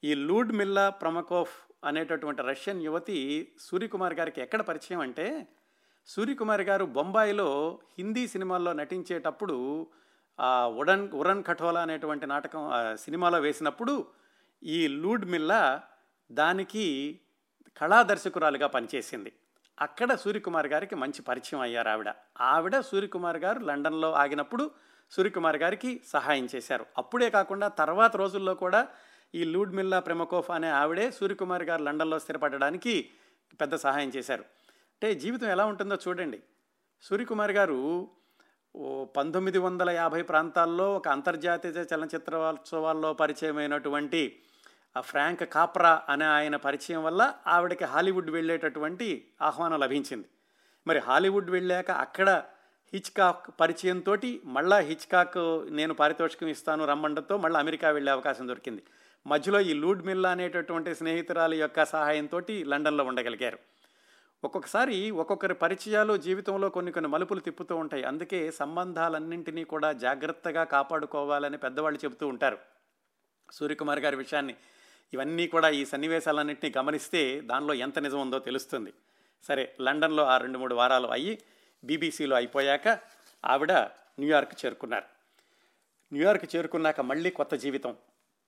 ఈ లూడ్మిల్లా ప్రమకోఫ్ అనేటటువంటి రష్యన్ యువతి సూర్యకుమార్ గారికి ఎక్కడ పరిచయం అంటే సూర్యకుమార్ గారు బొంబాయిలో హిందీ సినిమాల్లో నటించేటప్పుడు ఆ ఉడన్ ఉరన్ కఠోలా అనేటువంటి నాటకం సినిమాలో వేసినప్పుడు ఈ లూడ్ మిల్లా దానికి కళాదర్శకురాలుగా పనిచేసింది. అక్కడ సూర్యకుమార్ గారికి మంచి పరిచయం అయ్యారు ఆవిడ. ఆవిడ సూర్యకుమార్ గారు లండన్లో ఆగినప్పుడు సూర్యకుమార్ గారికి సహాయం చేశారు. అప్పుడే కాకుండా తర్వాత రోజుల్లో కూడా ఈ లూడ్మిల్లా ప్రెమకోఫ్ అనే ఆవిడే సూర్యకుమార్ గారు లండన్లో స్థిరపడడానికి పెద్ద సహాయం చేశారు. అంటే జీవితం ఎలా ఉంటుందో చూడండి. సూర్యకుమార్ గారు ఓ పంతొమ్మిది వందల యాభై ప్రాంతాల్లో ఒక అంతర్జాతీయ చలనచిత్రోత్సవాల్లో పరిచయమైనటువంటి ఆ ఫ్రాంక్ కాప్రా అనే ఆయన పరిచయం వల్ల ఆవిడకి హాలీవుడ్ వెళ్ళేటటువంటి ఆహ్వానం లభించింది. మరి హాలీవుడ్ వెళ్ళాక అక్కడ హిచ్కాక్ పరిచయంతో మళ్ళా హిచ్కాక్ నేను పారితోషికం ఇస్తాను రమ్మండతో మళ్ళీ అమెరికా వెళ్ళే అవకాశం దొరికింది. మధ్యలో ఈ లూడ్ మిల్లా అనేటటువంటి స్నేహితురాలు యొక్క సహాయంతో లండన్లో ఉండగలిగారు. ఒక్కొక్కసారి ఒక్కొక్కరి పరిచయాలు జీవితంలో కొన్ని కొన్ని మలుపులు తిప్పుతూ ఉంటాయి. అందుకే సంబంధాలన్నింటినీ కూడా జాగ్రత్తగా కాపాడుకోవాలని పెద్దవాళ్ళు చెబుతూ ఉంటారు. సూర్యకుమార్ గారి విషయాన్ని ఇవన్నీ కూడా ఈ సన్నివేశాలన్నింటినీ గమనిస్తే దానిలో ఎంత నిజం ఉందో తెలుస్తుంది. సరే లండన్లో ఆ రెండు మూడు వారాలు అయ్యి బీబీసీలో అయిపోయాక ఆవిడ న్యూయార్క్ చేరుకున్నారు. న్యూయార్క్ చేరుకున్నాక మళ్ళీ కొత్త జీవితం.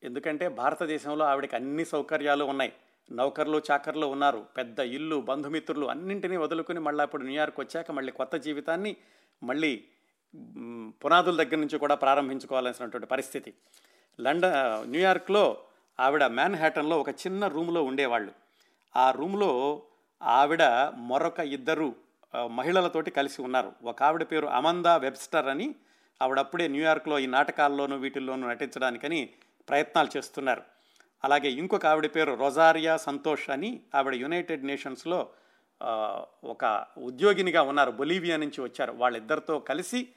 ఎందుకంటే భారతదేశంలో ఆవిడకి అన్ని సౌకర్యాలు ఉన్నాయి. నౌకర్లు చాకర్లు ఉన్నారు. పెద్ద ఇల్లు బంధుమిత్రులు అన్నింటినీ వదులుకుని మళ్ళీ అప్పుడు న్యూయార్క్ వచ్చాక మళ్ళీ కొత్త జీవితాన్ని మళ్ళీ పునాదుల దగ్గర నుంచి కూడా ప్రారంభించుకోవాల్సినటువంటి పరిస్థితి. లండన్ న్యూయార్క్లో ఆవిడ మ్యాన్హాటన్లో ఒక చిన్న రూమ్లో ఉండేవాళ్ళు. ఆ రూమ్లో ఆవిడ మరొక ఇద్దరు మహిళలతోటి కలిసి ఉన్నారు. ఒక ఆవిడ పేరు అమందా వెబ్స్టర్ అని ఆవిడప్పుడే న్యూయార్క్లో ఈ నాటకాల్లోనూ వీటిల్లోనూ నటించడానికని ప్రయత్నాలు చేస్తున్నారు. అలాగే ఇంకొక ఆవిడ పేరు రొజారియా సంతోష్ అని ఆవిడ యునైటెడ్ నేషన్స్లో ఒక ఉద్యోగినిగా ఉన్నారు. బొలీవియా నుంచి వచ్చారు. వాళ్ళిద్దరితో కలిసి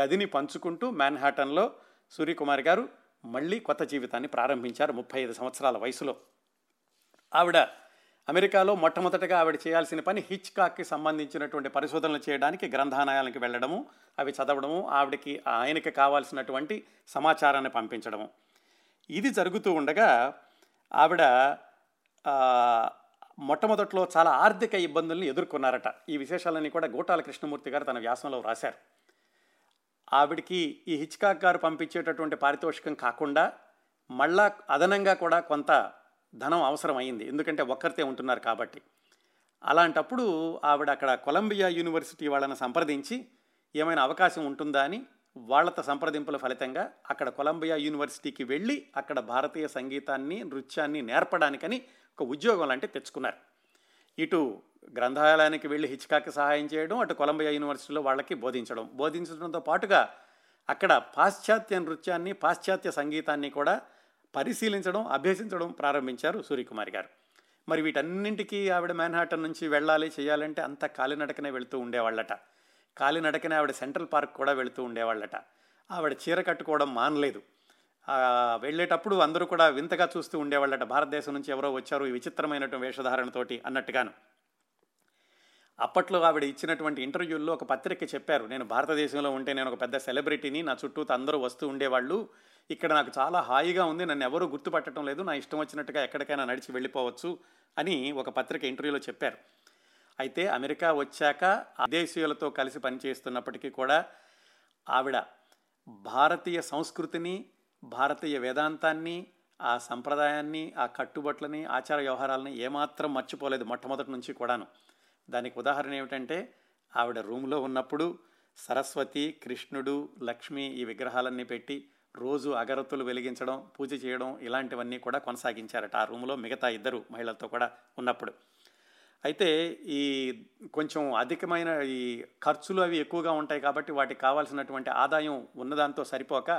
గదిని పంచుకుంటూ మ్యాన్హాటన్లో సూర్యకుమార్ గారు మళ్ళీ కొత్త జీవితాన్ని ప్రారంభించారు ముప్పై ఐదు సంవత్సరాల వయసులో. ఆవిడ అమెరికాలో మొట్టమొదటగా ఆవిడ చేయాల్సిన పని హిచ్కాక్కి సంబంధించినటువంటి పరిశోధనలు చేయడానికి గ్రంథాలయాలకు వెళ్ళడము అవి చదవడము ఆవిడకి ఆయనకి కావాల్సినటువంటి సమాచారాన్ని పంపించడము. ఇది జరుగుతూ ఉండగా ఆవిడ మొట్టమొదట్లో చాలా ఆర్థిక ఇబ్బందుల్ని ఎదుర్కొన్నారట. ఈ విశేషాలన్నీ కూడా గోటాల కృష్ణమూర్తి గారు తన వ్యాసంలో రాశారు ఆవిడికి ఈ హిచ్కాక్ గారు పంపించేటటువంటి పారితోషికం కాకుండా మళ్ళా అదనంగా కూడా కొంత ధనం అవసరం అయింది. ఎందుకంటే ఒక్కరితే ఉంటున్నారు కాబట్టి. అలాంటప్పుడు ఆవిడ అక్కడ కొలంబియా యూనివర్సిటీ వాళ్ళని సంప్రదించి ఏమైనా అవకాశం ఉంటుందా అని వాళ్ళతో సంప్రదింపుల ఫలితంగా అక్కడ కొలంబియా యూనివర్సిటీకి వెళ్ళి అక్కడ భారతీయ సంగీతాన్ని నృత్యాన్ని నేర్పడానికని ఒక ఉద్యోగం లాంటి తెచ్చుకున్నారు. ఇటు గ్రంథాలయానికి వెళ్ళి హిచ్కాకి సహాయం చేయడం అటు కొలంబియా యూనివర్సిటీలో వాళ్ళకి బోధించడం. బోధించడంతో పాటుగా అక్కడ పాశ్చాత్య నృత్యాన్ని పాశ్చాత్య సంగీతాన్ని కూడా పరిశీలించడం అభ్యసించడం ప్రారంభించారు సూర్యకుమారి గారు. మరి వీటన్నింటికీ ఆవిడ మ్యాన్హాటన్ నుంచి వెళ్ళాలి చేయాలంటే అంత కాలినడకనే వెళుతూ ఉండేవాళ్ళట. కాలినడకనే ఆవిడ సెంట్రల్ పార్క్ కూడా వెళుతూ ఉండేవాళ్ళట. ఆవిడ చీర కట్టుకోవడం మానలేదు. వెళ్ళేటప్పుడు అందరూ కూడా వింతగా చూస్తూ ఉండేవాళ్ళట. భారతదేశం నుంచి ఎవరో వచ్చారు ఈ విచిత్రమైనటువంటి వేషధారణతోటి అన్నట్టుగాను. అప్పట్లో ఆవిడ ఇచ్చినటువంటి ఇంటర్వ్యూల్లో ఒక పత్రిక చెప్పారు. నేను భారతదేశంలో ఉంటే నేను ఒక పెద్ద సెలబ్రిటీని నా చుట్టూ అందరూ వస్తూ ఉండేవాళ్ళు. ఇక్కడ నాకు చాలా హాయిగా ఉంది నన్ను ఎవరూ గుర్తుపట్టడం లేదు నా ఇష్టం వచ్చినట్టుగా ఎక్కడికైనా నడిచి వెళ్ళిపోవచ్చు అని ఒక పత్రిక ఇంటర్వ్యూలో చెప్పారు. అయితే అమెరికా వచ్చాక విదేశీయులతో కలిసి పనిచేస్తున్నప్పటికీ కూడా ఆవిడ భారతీయ సంస్కృతిని భారతీయ వేదాంతాన్ని ఆ సంప్రదాయాన్ని ఆ కట్టుబట్లని ఆచార వ్యవహారాలని ఏమాత్రం మర్చిపోలేదు మొట్టమొదటి నుంచి కూడాను. దానికి ఉదాహరణ ఏమిటంటే ఆవిడ రూమ్లో ఉన్నప్పుడు సరస్వతి కృష్ణుడు లక్ష్మి ఈ విగ్రహాలన్నీ పెట్టి రోజు అగరత్తులు వెలిగించడం పూజ చేయడం ఇలాంటివన్నీ కూడా కొనసాగించారట ఆ రూమ్లో మిగతా ఇద్దరు మహిళలతో కూడా ఉన్నప్పుడు. అయితే ఈ కొంచెం అధికమైన ఈ ఖర్చులు అవి ఎక్కువగా ఉంటాయి కాబట్టి వాటికి కావాల్సినటువంటి ఆదాయం ఉన్నదాంతో సరిపోక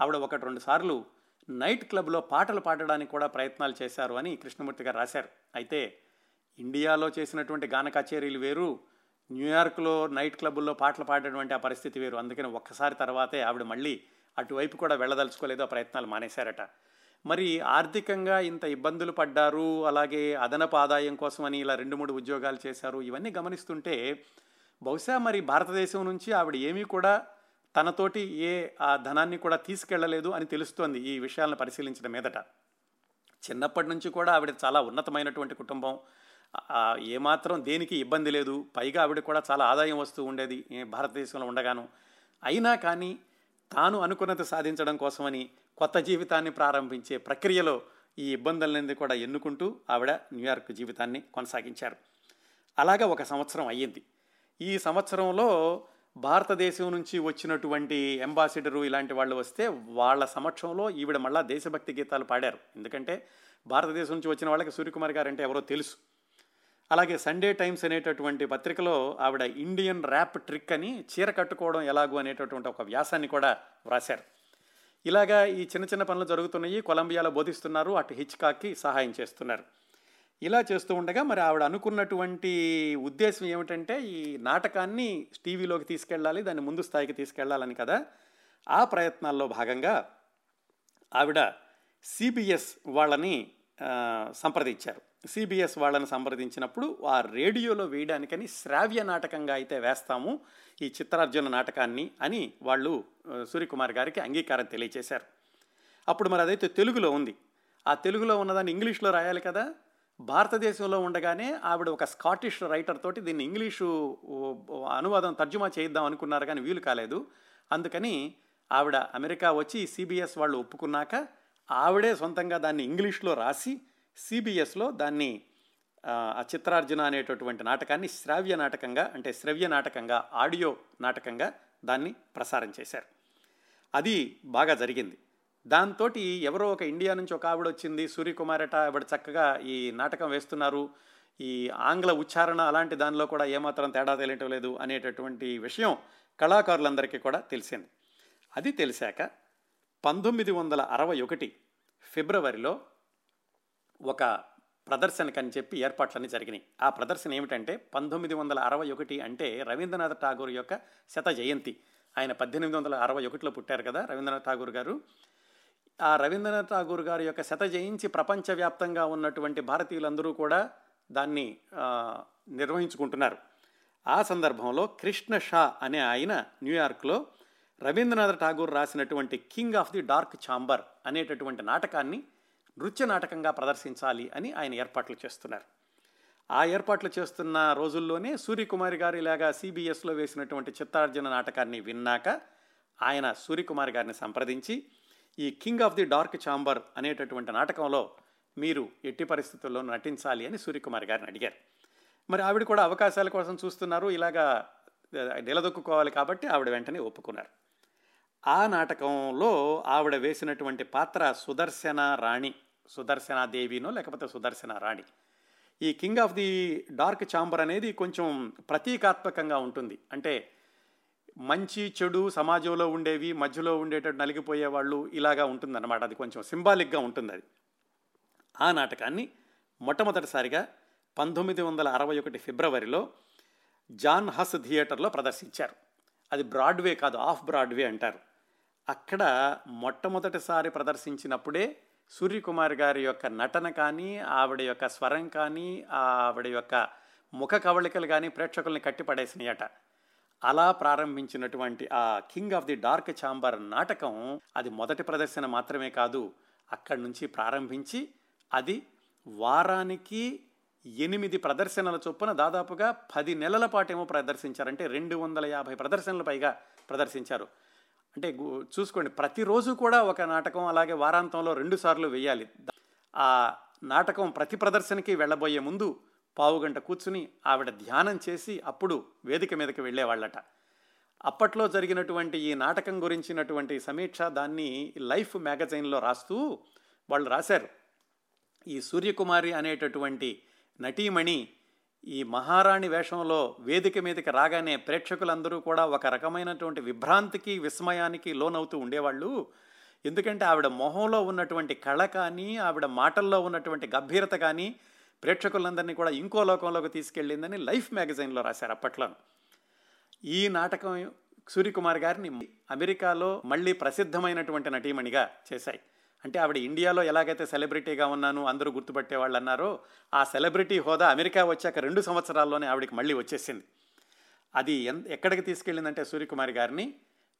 ఆవిడ ఒకటి రెండు సార్లు నైట్ క్లబ్లో పాటలు పాడడానికి కూడా ప్రయత్నాలు చేశారు అని కృష్ణమూర్తి గారు రాశారు. అయితే ఇండియాలో చేసినటువంటి గాన కచేరీలు వేరు న్యూయార్క్లో నైట్ క్లబ్బుల్లో పాటలు పాడేటువంటి ఆ పరిస్థితి వేరు. అందుకని ఒక్కసారి తర్వాతే ఆవిడ మళ్ళీ అటువైపు కూడా వెళ్ళదలుచుకోలేదు ఆ ప్రయత్నాలు మానేశారట. మరి ఆర్థికంగా ఇంత ఇబ్బందులు పడ్డారు అలాగే అదనపు ఆదాయం కోసమని ఇలా రెండు మూడు ఉద్యోగాలు చేశారు ఇవన్నీ గమనిస్తుంటే బహుశా మరి భారతదేశం నుంచి ఆవిడ ఏమీ కూడా తనతోటి ఏ ఆ ధనాన్ని కూడా తీసుకెళ్ళలేదు అని తెలుస్తోంది ఈ విషయాలను పరిశీలించడం మీదట. చిన్నప్పటి నుంచి కూడా ఆవిడ చాలా ఉన్నతమైనటువంటి కుటుంబం. ఏమాత్రం దేనికి ఇబ్బంది లేదు. పైగా ఆవిడ కూడా చాలా ఆదాయం వస్తూ ఉండేది భారతదేశంలో ఉండగాను. అయినా కానీ తాను అనుకున్నది సాధించడం కోసమని కొత్త జీవితాన్ని ప్రారంభించే ప్రక్రియలో ఈ ఇబ్బందులనేది కూడా ఎన్నుకుంటూ ఆవిడ న్యూయార్క్ జీవితాన్ని కొనసాగించారు. అలాగా ఒక సంవత్సరం అయ్యింది. ఈ సంవత్సరంలో భారతదేశం నుంచి వచ్చినటువంటి అంబాసిడరు ఇలాంటి వాళ్ళు వస్తే వాళ్ళ సమక్షంలో ఈవిడ మళ్ళా దేశభక్తి గీతాలు పాడారు. ఎందుకంటే భారతదేశం నుంచి వచ్చిన వాళ్ళకి సూర్యకుమార్ గారు అంటే ఎవరో తెలుసు. అలాగే సండే టైమ్స్ అనేటటువంటి పత్రికలో ఆవిడ ఇండియన్ ర్యాప్ ట్రిక్ అని చీర కట్టుకోవడం ఎలాగూ అనేటటువంటి ఒక వ్యాసాన్ని కూడా వ్రాశారు. ఇలాగా ఈ చిన్న చిన్న పనులు జరుగుతున్నాయి కొలంబియాలో బోధిస్తున్నారు అటు హిచ్కాక్కి సహాయం చేస్తున్నారు. ఇలా చేస్తూ ఉండగా మరి ఆవిడ అనుకున్నటువంటి ఉద్దేశం ఏమిటంటే ఈ నాటకాన్ని టీవీలోకి తీసుకెళ్ళాలి దాన్ని ముందు స్థాయికి తీసుకెళ్ళాలని కదా. ఆ ప్రయత్నాల్లో భాగంగా ఆవిడ సిబిఎస్ వాళ్ళని సంప్రదించారు. సిబిఎస్ వాళ్ళని సంప్రదించినప్పుడు ఆ రేడియోలో వేయడానికని శ్రావ్య నాటకంగా అయితే వేస్తాము ఈ చిత్రార్జున నాటకాన్ని అని వాళ్ళు సూర్యకుమార్ గారికి అంగీకారం తెలియచేశారు. అప్పుడు మరి అదైతే తెలుగులో ఉంది. ఆ తెలుగులో ఉన్నదాన్ని ఇంగ్లీష్లో రాయాలి కదా. భారతదేశంలో ఉండగానే ఆవిడ ఒక స్కాటిష్ రైటర్ తోటి దీన్ని ఇంగ్లీషు అనువాదం తర్జుమా చేయిద్దాం అనుకున్నారు కానీ వీలు కాలేదు. అందుకని ఆవిడ అమెరికా వచ్చి సిబిఎస్ వాళ్ళు ఒప్పుకున్నాక ఆవిడే సొంతంగా దాన్ని ఇంగ్లీష్లో రాసి సిబిఎస్లో దాన్ని ఆ, చిత్రార్జున అనేటటువంటి నాటకాన్ని శ్రావ్య నాటకంగా అంటే శ్రవ్య నాటకంగా ఆడియో నాటకంగా దాన్ని ప్రసారం చేశారు. అది బాగా జరిగింది. దాంతో ఎవరో ఒక ఇండియా నుంచి ఒక ఆవిడ వచ్చింది సూర్యకుమారట ఆవిడ చక్కగా ఈ నాటకం వేస్తున్నారు. ఈ ఆంగ్ల ఉచ్చారణ అలాంటి దానిలో కూడా ఏమాత్రం తేడా తెలియటం లేదు అనేటటువంటి విషయం కళాకారులందరికీ కూడా తెలిసింది. అది తెలిసాక పంతొమ్మిది వందల అరవై ఒకటి ఫిబ్రవరిలో ఒక ప్రదర్శనకని చెప్పి ఏర్పాట్లన్నీ జరిగినాయి. ఆ ప్రదర్శన ఏమిటంటే పంతొమ్మిది వందల అరవై ఒకటి అంటే రవీంద్రనాథ్ ఠాగూర్ యొక్క శత జయంతి. ఆయన పద్దెనిమిది వందల అరవై ఒకటిలో పుట్టారు కదా రవీంద్రనాథ్ ఠాగూర్ గారు. ఆ రవీంద్రనాథ్ ఠాగూర్ గారి యొక్క శత జయించి ప్రపంచవ్యాప్తంగా ఉన్నటువంటి భారతీయులందరూ కూడా దాన్ని నిర్వహించుకుంటున్నారు. ఆ సందర్భంలో కృష్ణ షా అనే ఆయన న్యూయార్క్లో రవీంద్రనాథ్ ఠాగూర్ రాసినటువంటి King of the Dark Chamber అనేటటువంటి నాటకాన్ని నృత్య నాటకంగా ప్రదర్శించాలి అని ఆయన ఏర్పాట్లు చేస్తున్నారు. ఆ ఏర్పాట్లు చేస్తున్న రోజుల్లోనే సూర్యకుమారి గారు ఇలాగా సిబిఎస్లో వేసినటువంటి చిత్తార్జున నాటకాన్ని విన్నాక ఆయన సూర్యకుమారి గారిని సంప్రదించి ఈ King of the Dark Chamber అనేటటువంటి నాటకంలో మీరు ఎట్టి పరిస్థితుల్లో నటించాలి అని సూర్యకుమారి గారిని అడిగారు. మరి ఆవిడ కూడా అవకాశాల కోసం చూస్తున్నారు ఇలాగా నిలదొక్కుకోవాలి కాబట్టి ఆవిడ వెంటనే ఒప్పుకున్నారు. ఆ నాటకంలో ఆవిడ వేసినటువంటి పాత్ర సుదర్శన రాణి. సుదర్శన దేవినో లేకపోతే సుదర్శన రాణి. ఈ King of the Dark Chamber అనేది కొంచెం ప్రతీకాత్మకంగా ఉంటుంది. అంటే మంచి చెడు సమాజంలో ఉండేవి మధ్యలో ఉండేటట్టు నలిగిపోయే వాళ్ళు ఇలాగా ఉంటుందన్నమాట. అది కొంచెం సింబాలిక్గా ఉంటుంది అది ఆ నాటకాన్ని మొట్టమొదటిసారిగా పంతొమ్మిది వందల అరవై ఒకటి ఫిబ్రవరిలో జాన్ హస్ థియేటర్లో ప్రదర్శించారు. అది బ్రాడ్వే కాదు ఆఫ్ బ్రాడ్వే అంటారు. అక్కడ మొట్టమొదటిసారి ప్రదర్శించినప్పుడే సూర్యకుమార్ గారి యొక్క నటన కానీ ఆవిడ యొక్క స్వరం కానీ ఆవిడ యొక్క ముఖ కవళికలు కానీ ప్రేక్షకుల్ని కట్టిపడేసినాయట. అలా ప్రారంభించినటువంటి ఆ King of the Dark Chamber నాటకం అది మొదటి ప్రదర్శన మాత్రమే కాదు అక్కడి నుంచి ప్రారంభించి అది వారానికి ఎనిమిది ప్రదర్శనల చొప్పున దాదాపుగా పది నెలల పాటేమో ప్రదర్శించారంటే రెండు వందల యాభై ప్రదర్శనలు పైగా ప్రదర్శించారు. అంటే చూసుకోండి ప్రతిరోజు కూడా ఒక నాటకం అలాగే వారాంతంలో రెండు సార్లు వేయాలి. ఆ నాటకం ప్రతి ప్రదర్శనకి వెళ్ళబోయే ముందు పావుగంట కూర్చుని ఆవిడ ధ్యానం చేసి అప్పుడు వేదిక మీదకి వెళ్ళేవాళ్ళట. అప్పట్లో జరిగినటువంటి ఈ నాటకం గురించినటువంటి సమీక్ష దాన్ని లైఫ్ మ్యాగజైన్లో రాస్తూ వాళ్ళు రాశారు. ఈ సూర్యకుమారి అనేటటువంటి నటీమణి ఈ మహారాణి వేషంలో వేదిక మీదకి రాగానే ప్రేక్షకులందరూ కూడా ఒక రకమైనటువంటి విభ్రాంతికి విస్మయానికి లోనవుతూ ఉండేవాళ్ళు. ఎందుకంటే ఆవిడ మొహంలో ఉన్నటువంటి కళ కానీ ఆవిడ మాటల్లో ఉన్నటువంటి గంభీరత కానీ ప్రేక్షకులందరినీ కూడా ఇంకో లోకంలోకి తీసుకెళ్ళిందని లైఫ్ మ్యాగజైన్లో రాశారు అప్పట్లో ఈ నాటకం సూర్యకుమార్ గారిని అమెరికాలో మళ్ళీ ప్రసిద్ధమైనటువంటి నటీమణిగా చేశాయి. అంటే ఆవిడ ఇండియాలో ఎలాగైతే సెలబ్రిటీగా ఉన్నాను అందరూ గుర్తుపట్టేవాళ్ళు అన్నారో ఆ సెలబ్రిటీ హోదా అమెరికా వచ్చాక రెండు సంవత్సరాల్లోనే ఆవిడకి మళ్ళీ వచ్చేసింది. అది ఎన్ ఎక్కడికి తీసుకెళ్ళిందంటే సూర్యకుమారి గారిని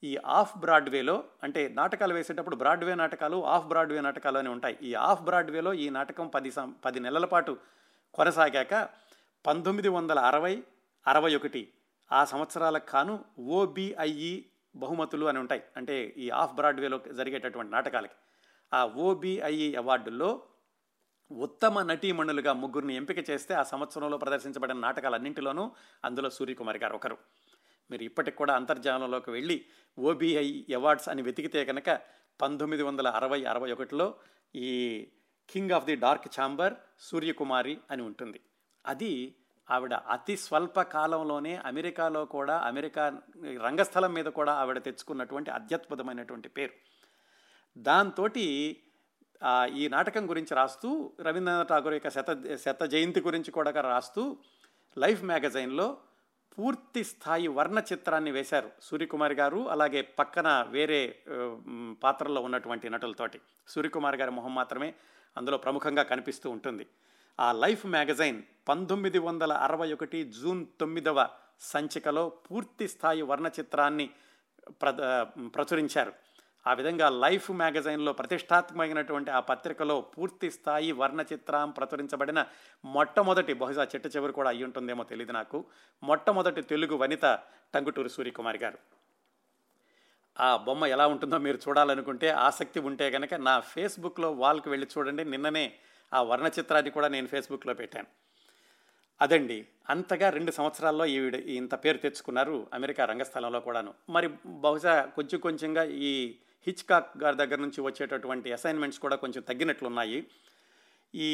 ఈ ఆఫ్ బ్రాడ్వేలో అంటే నాటకాలు వేసేటప్పుడు బ్రాడ్వే నాటకాలు ఆఫ్ బ్రాడ్వే నాటకాలు అని ఉంటాయి. ఈ ఆఫ్ బ్రాడ్వేలో ఈ నాటకం పది సం పది నెలల పాటు కొనసాగాక పంతొమ్మిది వందల అరవై అరవై ఒకటి ఆ సంవత్సరాలకు కాను ఓబిఐఈ బహుమతులు అని ఉంటాయి. అంటే ఈ ఆఫ్ బ్రాడ్వేలో జరిగేటటువంటి నాటకాలకి. ఆ ఓబిఐఈ అవార్డుల్లో ఉత్తమ నటీమణులుగా ముగ్గురిని ఎంపిక చేస్తే ఆ సంవత్సరంలో ప్రదర్శించబడిన నాటకాలన్నింటిలోనూ అందులో సూర్యకుమారి గారు ఒకరు. మీరు ఇప్పటికి కూడా అంతర్జాలంలోకి వెళ్ళి ఓబిఐ అవార్డ్స్ అని వెతికితే కనుక పంతొమ్మిది వందల అరవై అరవై ఒకటిలో ఈ King of the Dark Chamber Suryakumari అని ఉంటుంది. అది ఆవిడ అతి స్వల్ప కాలంలోనే అమెరికాలో కూడా అమెరికా రంగస్థలం మీద కూడా ఆవిడ తెచ్చుకున్నటువంటి అత్యద్భుతమైనటువంటి పేరు. దాంతో ఈ నాటకం గురించి రాస్తూ రవీంద్రనాథ్ ఠాగూర్ యొక్క శత శత జయంతి గురించి కూడా రాస్తూ లైఫ్ మ్యాగజైన్లో పూర్తి స్థాయి వర్ణ చిత్రాన్ని వేశారు సూర్యకుమార్ గారు అలాగే పక్కన వేరే పాత్రల్లో ఉన్నటువంటి నటులతోటి. సూర్యకుమార్ గారి మొహం మాత్రమే అందులో ప్రముఖంగా కనిపిస్తూ ఉంటుంది. ఆ లైఫ్ మ్యాగజైన్ పంతొమ్మిది వందల అరవై ఒకటి జూన్ తొమ్మిదవ సంచికలో పూర్తి స్థాయి వర్ణ చిత్రాన్ని ప్ర ప్రచురించారు. ఆ విధంగా లైఫ్ మ్యాగజైన్లో ప్రతిష్టాత్మకమైనటువంటి ఆ పత్రికలో పూర్తి స్థాయి వర్ణ చిత్రం ప్రచురించబడిన మొట్టమొదటి బహుశా చిట్ట చివరి కూడా అయి ఉంటుందేమో తెలియదు నాకు మొట్టమొదటి తెలుగు వనిత టంగుటూరు సూర్యకుమారి గారు. ఆ బొమ్మ ఎలా ఉంటుందో మీరు చూడాలనుకుంటే ఆసక్తి ఉంటే కనుక నా ఫేస్బుక్లో వాల్కి వెళ్ళి చూడండి. నిన్ననే ఆ వర్ణ చిత్రాన్ని కూడా నేను ఫేస్బుక్లో పెట్టాను. అదండి అంతగా రెండు సంవత్సరాల్లో ఈవిడ ఇంత పేరు తెచ్చుకున్నారు అమెరికా రంగస్థలంలో కూడాను. మరి బహుశా కొంచెం కొంచెంగా ఈ హిచ్కాక్ గారి దగ్గర నుంచి వచ్చేటటువంటి అసైన్మెంట్స్ కూడా కొంచెం తగ్గినట్లున్నాయి. ఈ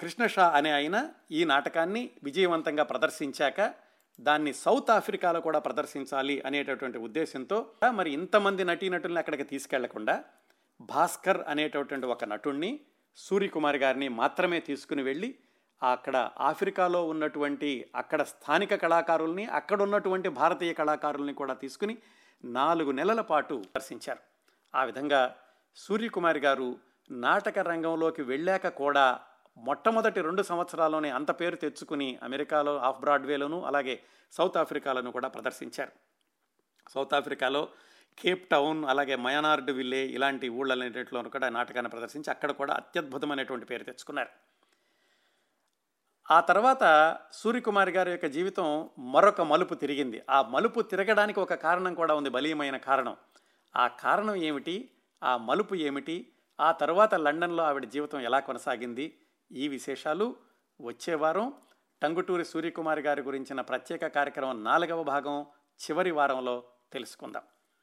కృష్ణషా అనే ఆయన ఈ నాటకాన్ని విజయవంతంగా ప్రదర్శించాక దాన్ని సౌత్ ఆఫ్రికాలో కూడా ప్రదర్శించాలి అనేటటువంటి ఉద్దేశంతో మరి ఇంతమంది నటీనటుల్ని అక్కడికి తీసుకెళ్ళకుండా భాస్కర్ అనేటటువంటి ఒక నటుణ్ణి సూర్యకుమార్ గారిని మాత్రమే తీసుకుని వెళ్ళి అక్కడ ఆఫ్రికాలో ఉన్నటువంటి అక్కడ స్థానిక కళాకారుల్ని అక్కడ ఉన్నటువంటి భారతీయ కళాకారుల్ని కూడా తీసుకుని నాలుగు నెలల పాటు దర్శించారు. ఆ విధంగా సూర్యకుమారి గారు నాటక రంగంలోకి వెళ్ళాక కూడా మొట్టమొదటి రెండు సంవత్సరాల్లోనే అంత పేరు తెచ్చుకుని అమెరికాలో ఆఫ్ బ్రాడ్వేలోను అలాగే సౌత్ ఆఫ్రికాలోను కూడా ప్రదర్శించారు. సౌత్ ఆఫ్రికాలో కేప్ టౌన్ అలాగే మయనార్డ్ విల్లే ఇలాంటి ఊళ్ళన్నింటిలో కూడా నాటకాన్ని ప్రదర్శించి అక్కడ కూడా అత్యద్భుతమైనటువంటి పేరు తెచ్చుకున్నారు. ఆ తర్వాత సూర్యకుమారి గారి యొక్క జీవితం మరొక మలుపు తిరిగింది. ఆ మలుపు తిరగడానికి ఒక కారణం కూడా ఉంది బలీయమైన కారణం. ఆ కారణం ఏమిటి? ఆ మలుపు ఏమిటి? ఆ తర్వాత లండన్లో ఆవిడ జీవితం ఎలా కొనసాగింది? ఈ విశేషాలు వచ్చే వారం టంగుటూరి సూర్యకుమారి గారి గురించిన ప్రత్యేక కార్యక్రమం నాలుగవ భాగం చివరి వారంలో తెలుసుకుందాం.